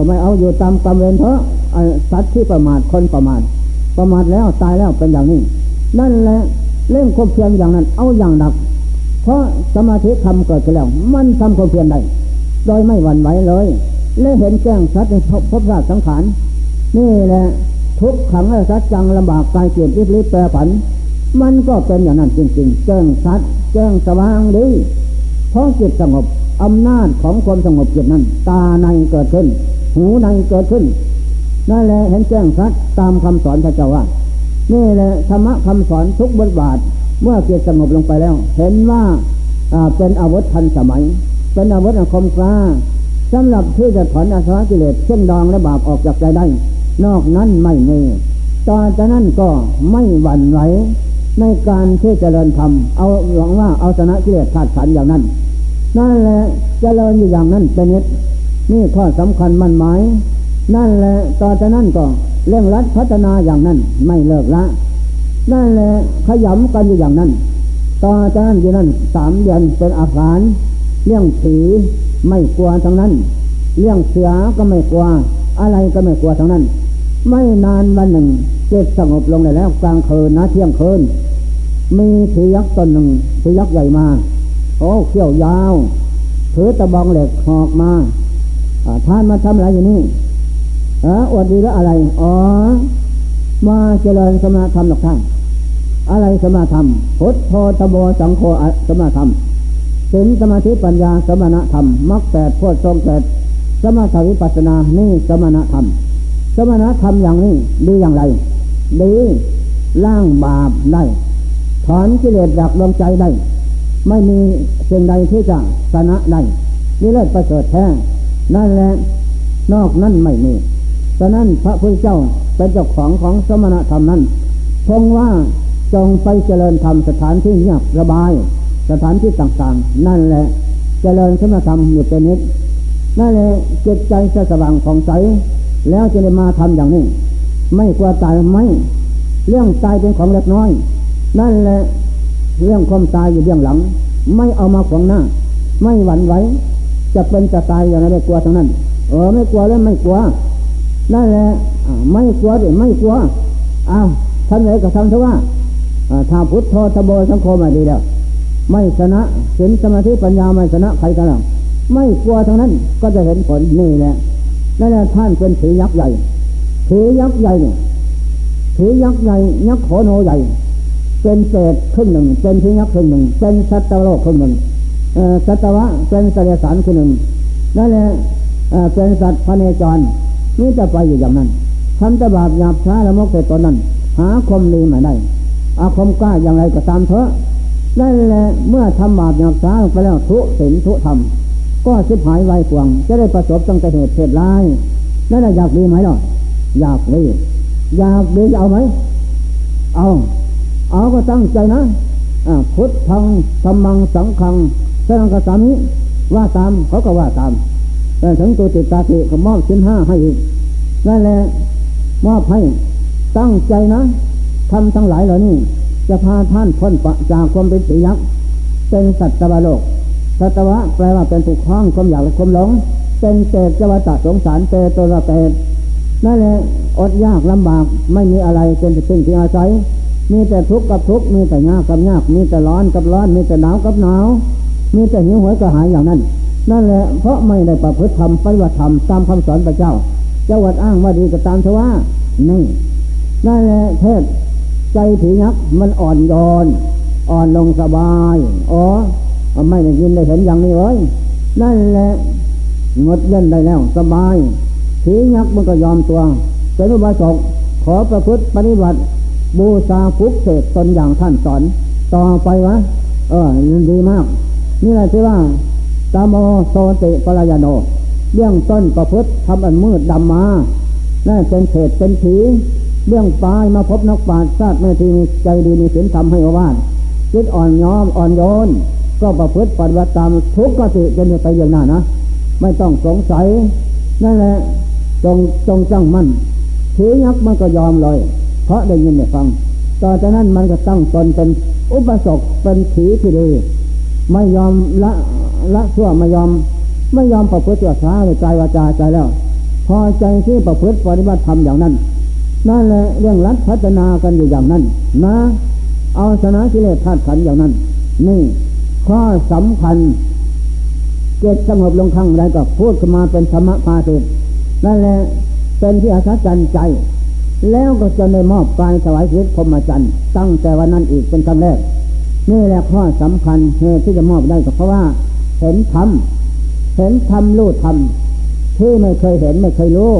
ไม่เอาอยู่ตามกรรมเวรเถอะสัตว์ที่ประมาทคนประมาทประมาทแล้วตายแล้วเป็นอย่างนี้ นั่นแหละเล่นความเพียรอย่างนั้น เอาอย่างหนัก เพราะสมาธิทำเกิดขึ้นแล้ว มันทำความเพียรได้โดยไม่หวั่นไหวเลย และเห็นแจ้งชัดในภพชาติสังขารนี่แหละทุกขังและสัจจังลำบากกายเกียรติริบแปรผัน มันก็เป็นอย่างนั้นจริงๆแจ้งชัดแจ้งสว่างดีเพราะจิตสงบอำนาจของความสงบจิตนั้น ตาในเกิดขึ้น หูในเกิดขึ้นนั่นแหละเห็นแจ้งชัดตามคำสอนพระเจ้าว่านี่แหละธรรมะคำสอนทุกบทบาท เมื่อจิตสงบลงไปแล้ว เห็นว่าเป็นอาวุธทันสมัย เป็นอาวุธอคมกล้าสำหรับที่จะถอนอาสวะกิเลสเช่นดองและบาปออกจากใจได้ นอกนั้นไม่มีตอนจากนั้นก็ไม่หวั่นไหว ในการที่จริญธรรมเอาหวังว่าเอาชนะกิเลสขาดขันอย่างนั้น นั่นแหละจะเจริญอยู่อย่างนั้นเป็นนิดนี่ข้อสำคัญมั่นหมาย นั่นแหละตอนจากนั้นก็เร่งรัดพัฒนาอย่างนั้นไม่เลิกละ นั่นแหละขยำกันอยู่อย่างนั้นตอนจากนั้นอยู่นั้นสามเดือนเป็นอาการเรื่องผีไม่กลัวทั้งนั้น เรื่องเสือก็ไม่กลัว อะไรก็ไม่กลัวทั้งนั้น ไม่นานวันหนึ่งเจิตสงบลงแล้วกลางคืนนะเที่ยงคืน มีผียักษ์ตนหนึ่งผียักษ์ใหญ่มา โอ้เขี้ยวยาวถือตะบองเหล็กหอกมาท่านมาทำอะไรอยู่นี่เอออวดดีแล้วอะไร อ๋อ มาเจริญสมาธรรมหรอกท่าน อะไรสมาธรรมพุทโธตโบสังโฆสมาธรรมศีลสมาธิปัญญาสมณธรรมมรรคแปดโพชฌงแปดสมาธิวิปัสนา นี่สมณธรรม สมณธรรมอย่างนี้ดีอย่างไร ดีล่างบาปได้ ถอนกิเลสจากดวงใจได้ ไม่มีสิ่งใดที่จะชนะได้นี่เลิศประเสริฐแท้นั่นแหละนอกนั้นไม่มีฉะนั้นพระพุทธเจ้าเป็นเจ้าของของสมณธรรมนั้นทงว่าจงไปเจริญธรรมสถานที่เงียบระบาย สถานที่ต่างๆ นั่นแหละเจริญสมณธรรมอยู่เป็นนิดนั่นแหละจิตใจจะสว่างผ่องใสแล้วจะได้มาทำอย่างนี้ ไม่กลัวตายไม่เรื่องตายเป็นของเล็กน้อย นั่นแหละเรื่องความตายอยู่เบื้องหลัง ไม่เอามาขวางหน้า ไม่หวั่นไหวจะเป็นจะตายอย่างไรไม่กลัวทั้งนั้น เออไม่กลัวแล้วไม่กลัวนั่นแหละไม่กลัวดิไม่กลัวอ้าวทำไหนก็ทำเถอะว่าถ้าพุทธโธตโบสังโฆมาดีแล้ว ไม่ชนะเห็นสมาธิปัญญาไม่ชนะใครกันหรอกไม่กลัวทั้งนั้นก็จะเห็นผลนี่แหละนั่นแหละท่านเป็นถือยักษ์ใหญ่ถือยักษ์ใหญ่เนี่ยถือยักษ์ใหญ่ยักษ์โขโนใหญ่ เป็นเศษครึ่งหนึ่ง เป็นถือยักครึ่งหนึ่ง เป็นสัตวโลกครึ่งหนึ่งสัตวะเป็นสเสารครึ่งหนึ่งนั่นแหละเป็นสัตว์พเนจรนี่จะไปอยู่อย่างนั้นทำแต่บาปหยาบช้าละมกแต่ตนนั้น หาคมดีมาได้ อาคมกล้าอย่างไรก็ตามเถอะนั่นแหละเมื่อทำบาปหยาบช้าไปแล้วทุศีลทุธรรมก็สิบหายไวกวง จะได้ประสบตั้งแต่เหตุเพศร้ายนั่นแหละอยากดีไหมล่ะอยากดีอยากดีจะเอาไหมเอา เอาก็ตั้งใจนะพุทธังธรรมังสังขังสรังกสามิว่าตามเขาก็ว่าตาม แต่ถึงตัวติดตาติก็มอบชิ้นห้าให้อีกนั่นแหละมอบให้ตั้งใจนะทำทั้งหลายเหล่านี้จะพาท่านพ้นปจากความเป็นสียักษ์เป็นสัตว์ตะโลกสัตวะแปลว่าเป็นผูกคล้องความอยากและความหลง เป็นเศษจวัตสงสารเตตัวละเตนั่นแหละอดยากลำบากไม่มีอะไรเป็นสิ่งที่อาศัย มีแต่ทุกข์กับทุกข์มีแต่ยากกับยากมีแต่ร้อนกับร้อนมีแต่หนาวกับหนาวมีแต่หิวโหยกระหายอย่างนั้น นั่นแหละเพราะไม่ได้ประพฤติธรรมปฏิบัติธรรมตามคำสอนพระเจ้าเจ้าวัดอ้างว่าดีก็ตามเทว่านี่นั่นแหละเทศใจผียักษ์มันอ่อนโยนอ่อนลงสบายอ๋อไม่ได้ยินได้เห็นอย่างนี้เลยนั่นแหละงดเล่นได้แล้วสบายผียักษ์มันก็ยอมตัวเป็นอุบาสกขอประพฤติปฏิบัติ บูชาฟุกเศษตนอย่างท่านสอนต่อไปวะ เออดีมาก นี่แหละที่ว่าตามโมโซติปรายโนเรื่องต้นประพฤติทำอันมืดดำมานั่นเป็นเศษเป็นผีเรื่องปลายมาพบนักปราชญ์ชาติไม่ทีใจดีมีศีลธรรมให้อวาดจิตอ่อนย้อมอ่อนโยน ก็ประพฤติปฏิบัติตามทุกขติจนไปอย่างนั้นนะ ไม่ต้องสงสัย นั่นแหละ จงจงจังมั่นถือยักมันก็ยอมเลย เพราะได้ยินได้ฟัง ต่อจากนั้นมันก็ตั้งตนเป็นอุปสรรคเป็นผีที่ดีไม่ยอมละละชั่วไม่ยอม ไม่ยอมประพฤติตัวช้าใจวาจาใจแล้ว พอใจที่ประพฤติปฏิบัติธรรมอย่างนั้น นั่นแหละเรื่องรัฐพัฒนากันอยู่อย่างนั้น นะ เอาชนะกิเลสธาตุขันอย่างนั้น นี่ ข้อสำคัญเกิดสงบลงครั้งใดก็พูดขึ้นมาเป็นธรรมะพาเสดนั่นแหละเป็นที่อาศัยจันใจ แล้วก็จะได้มอบการถวายชีวิตพรหมจรรย์ตั้งแต่วันนั้นอีกเป็นครั้งแรก นี่แหละข้อสำคัญเหตุที่จะมอบได้ก็เพราะว่า เห็นธรรมเห็นธรรมรู้ธรรมที่ไม่เคยเห็นไม่เคยรู้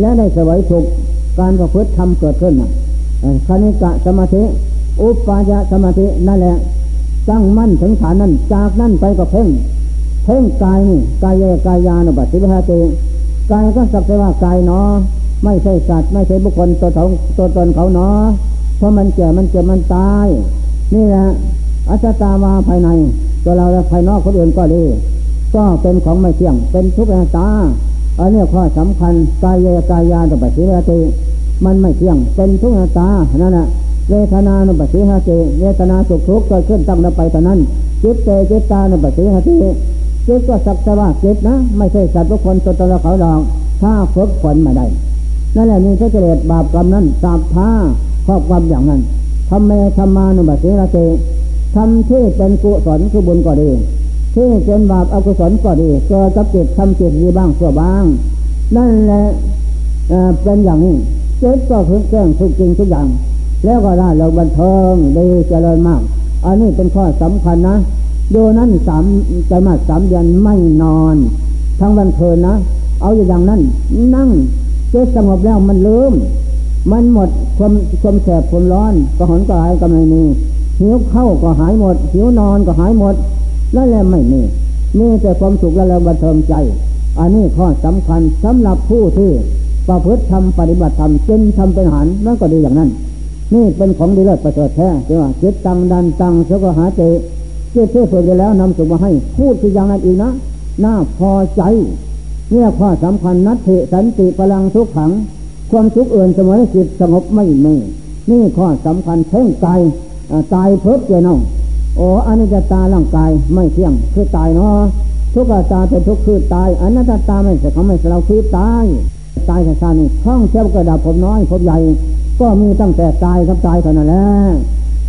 และได้สวยถูกการประพฤติธรรมเกิดขึ้นคณิกะสมาธิ อุปาจสมาธินั่นแหละตั้งมั่นถึงฐานนั้นจากนั้นไปก็เพ่งเพ่งกายนี่กายเยกายานุปัสสิวิหาติกายก็สักแต่ว่ากายเนาะ ไม่ใช่สัตว์ไม่ใช่บุคคลตัวเขาตัวตนเขาเนาะเพราะมันแก่มันเจ็บมันตาย นี่แหละอัจตาวาภายใน ตัวเราและภายนอกคนอื่นก็ดีก็เป็นของไม่เที่ยง เป็นทุกข์ตาอันนี้ข้อสำคัญกายเยกายานุปัสสิวิหาติมันไม่เที่ยง เป็นทุกข์ตานั่นแหละเวทนานุปัสสิหติเวทนาสุขทุกข์เกิดขึ้นตั้งนับไปตอนนั้น จิตเตจิตตานุปัสสิหติจิตก็สักแต่ว่าจิตนะ ไม่ใช่สัตว์ทุกคนตัวตนเขาดอง ถ้าฝึกฝนมาได้ นั่นแหละมีเจริญบาปกรรมนั้นสาบท้าครอบความอย่างนั้นทำเมธรรมานุปัสสิหาติทำที่เป็นกุศลคือบุญก็ดีที่เป็นบาปอกุศลก็ดีเกิดกับจิตทำจิตดีบ้างชั่วบ้าง นั่นแหละเป็นอย่างนี้เจิตก็พึงแจ้งทุกจริงทุกอย่าง แล้วก็ได้เราบันเทิงดีเจริญมาก อันนี้เป็นข้อสำคัญนะโยนั้นสามใจมาสามเดือนไม่นอน ทั้งวันคืนนะ เอาอย่างนั้นนั่ง จิตสงบแล้วมันลืม มันหมดความความแสบความร้อนก็หอนก็หายก็ไม่มีหิวเข้าก็หายหมด หิวนอนก็หายหมด แล้วแหละไม่มีมีแต่ความสุขและแรงบันเทิงใจ อันนี้ข้อสำคัญสำหรับผู้ที่ประพฤติทำปฏิบัติธรรมจนทำเป็นหันนั่นก็ดีอย่างนั้น นี่เป็นของดีเลิศประเสริฐแท้ใช่ไหมจิตตังดันตังเสกหาเจเชื่อเชื่อเพื่อไปแล้วนำสุขมาให้ พูดที่อย่างนั้นอีกนะ น่าพอใจ เนี่ยข้อสำคัญนัตถิสันติพลังทุกขัง ความทุกข์อื่นเสมอจิตสงบไม่มีนี่ข้อสำคัญเพ่งใจตายเพิบเจนองโอ้อนนี้จตาร่างกายไม่เที่ยงคือตายเนาะทุกข์ตาเป็นทุกข์คือตายอนนั้นตาไม่ใช่เขาไม่ใช่เราคือตายตายแค่ชานี่ห้องเช้ากระดับผมน้อยผมใหญ่ ก็มีตั้งแต่ตายกับตายเท่านั้นแหละ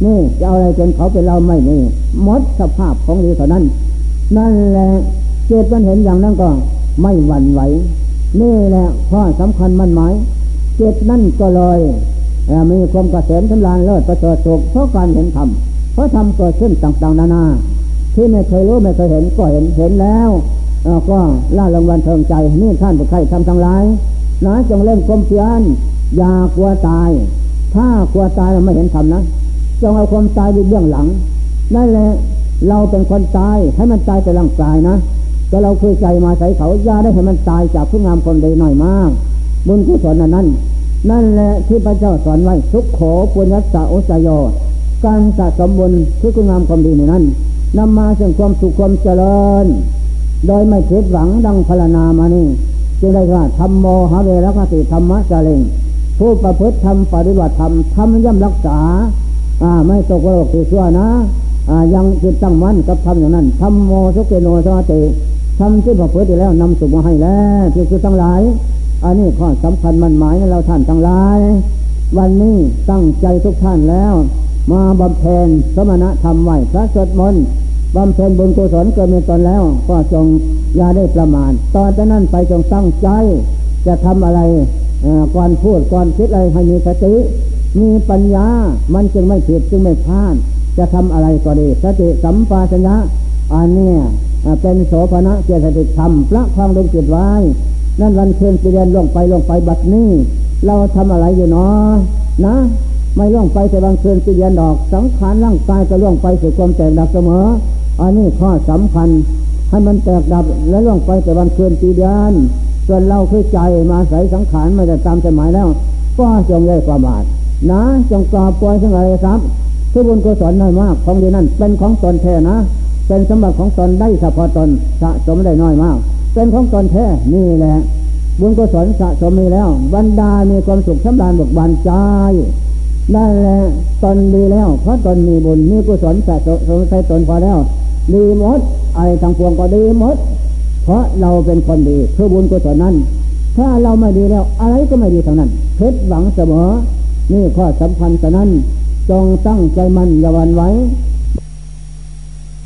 นี่จะเอาอะไรเป็นเขาเป็นเราไม่นี่มดสภาพของดีเท่านั้น นั่นแหละเจตมันเห็นอย่างนั้นก็ ไม่หวั่นไหว นี่แหละข้อสำคัญมันหมายเจตนั่นก็เลยมีความกระเสนทำลานเลิศประเสริฐสุขเพราะการเห็นธรรมเพราะธรรมเกิดขึ้นต่างๆ นานา ที่ไม่เคยรู้ไม่เคยเห็นก็เห็นเห็นแล้วก็ล่ารางวัลเทิงใจนี่ท่านผู้ใครทำทั้งหลายนะจงเล่นความเพียรอย่ากลัวตาย ถ้ากลัวตายเราไม่เห็นธรรมนะจงเอาความตายไปเบื้องหลังนั่นแหละเราเป็นคนตายให้มันตายแต่ร่างกายนะ แต่เราเคยใจมาใส่เขาย่าได้ให้มันตายจากผู้งามคนใดหน่อยมาก บุญกุศลนั้นนั่นนั่นแหละที่พระเจ้าสอนไว้ทุกโขปุญญสาโอสยอการสะสมบุญคือคุณงามความดีในนั้นนำมาซึ่งความสุขความเจริญ โดยไม่คิดหวังดังพลานามานี่จึงได้ว่าธรรมโมหะเวรคติธรรมะจเลงผู้ประพฤติธรรมปฏิบัติธรรมทำย่ำรักษา อ่า ไม่ตกโลกติชั่วนะ อ่า ยังจิตตั้งมั่นกับทำอย่างนั้นธรรมโมสุเกโนสมาติ ทำที่ประพฤติแล้วนำสุขมาให้แล้วที่คือทั้งหลาย อันนี้ข้อสำคัญมันหมายในเราท่านทั้งหลาย วันนี้ตั้งใจทุกท่านแล้ว มาบำเพ็ญสมณธรรมไหวพระสดมนบำเพ็ญบุญกุศลเกิดมีตนแล้ว ก็จงอย่าได้ประมาทตอนจากนั้นไปจงตั้งใจ จะทำอะไรก่อนพูดก่อนคิดอะไรให้มีสติ มีปัญญามันจึงไม่ผิดจึงไม่พลาดจะทำอะไรก็ดีสติสัมปชัญญะอันนี้ เป็นโสภณะเจตสิกธรรมพระคลองลงจิตไว้ นั่นวันเคืนเรียนล่วงไปล่วงไปบัดนี้ เราทำอะไรอยู่เนาะนะ ไม่ล่วงไปแต่บางคืนเรียนดอกสังขารร่างกายก็ล่วงไปสู่ความแตกดับเสมอ อันนี้ข้อสำคัญให้มันแตกดับและล่วงไปแต่บางคืนปีเดือนส่วนเราคือใจมาใส่สังขารไม่ได้ตามใจหมายแล้ว ก็จงได้ความบาดนะจงกอบปล่อยทั้งหลายครับทุกบุญกุศลน้อยมาก ของดีนั้นเป็นของตนแท้นะ เป็นสมบัติของตนได้เฉพาะตนสะสมได้น้อยมาก เป็นของตนแท้นี่แหละบุญกุศลสะสมมีแล้วบรรดามีความสุขชำนาญบกบานใจนั่นแหละตนดีแล้ว เพราะตนมีบุญมีกุศลสะสมใส่ตนพอแล้ว ดีหมดไอ้ทางพวงก็ดีหมด เพราะเราเป็นคนดีคือบุญกุศลนั้น ถ้าเราไม่ดีแล้ว อะไรก็ไม่ดีทั้งนั้นเพชรหวังเสมอนี่ข้อสำคัญฉะนั้นจงตั้งใจมันอย่าวันไว้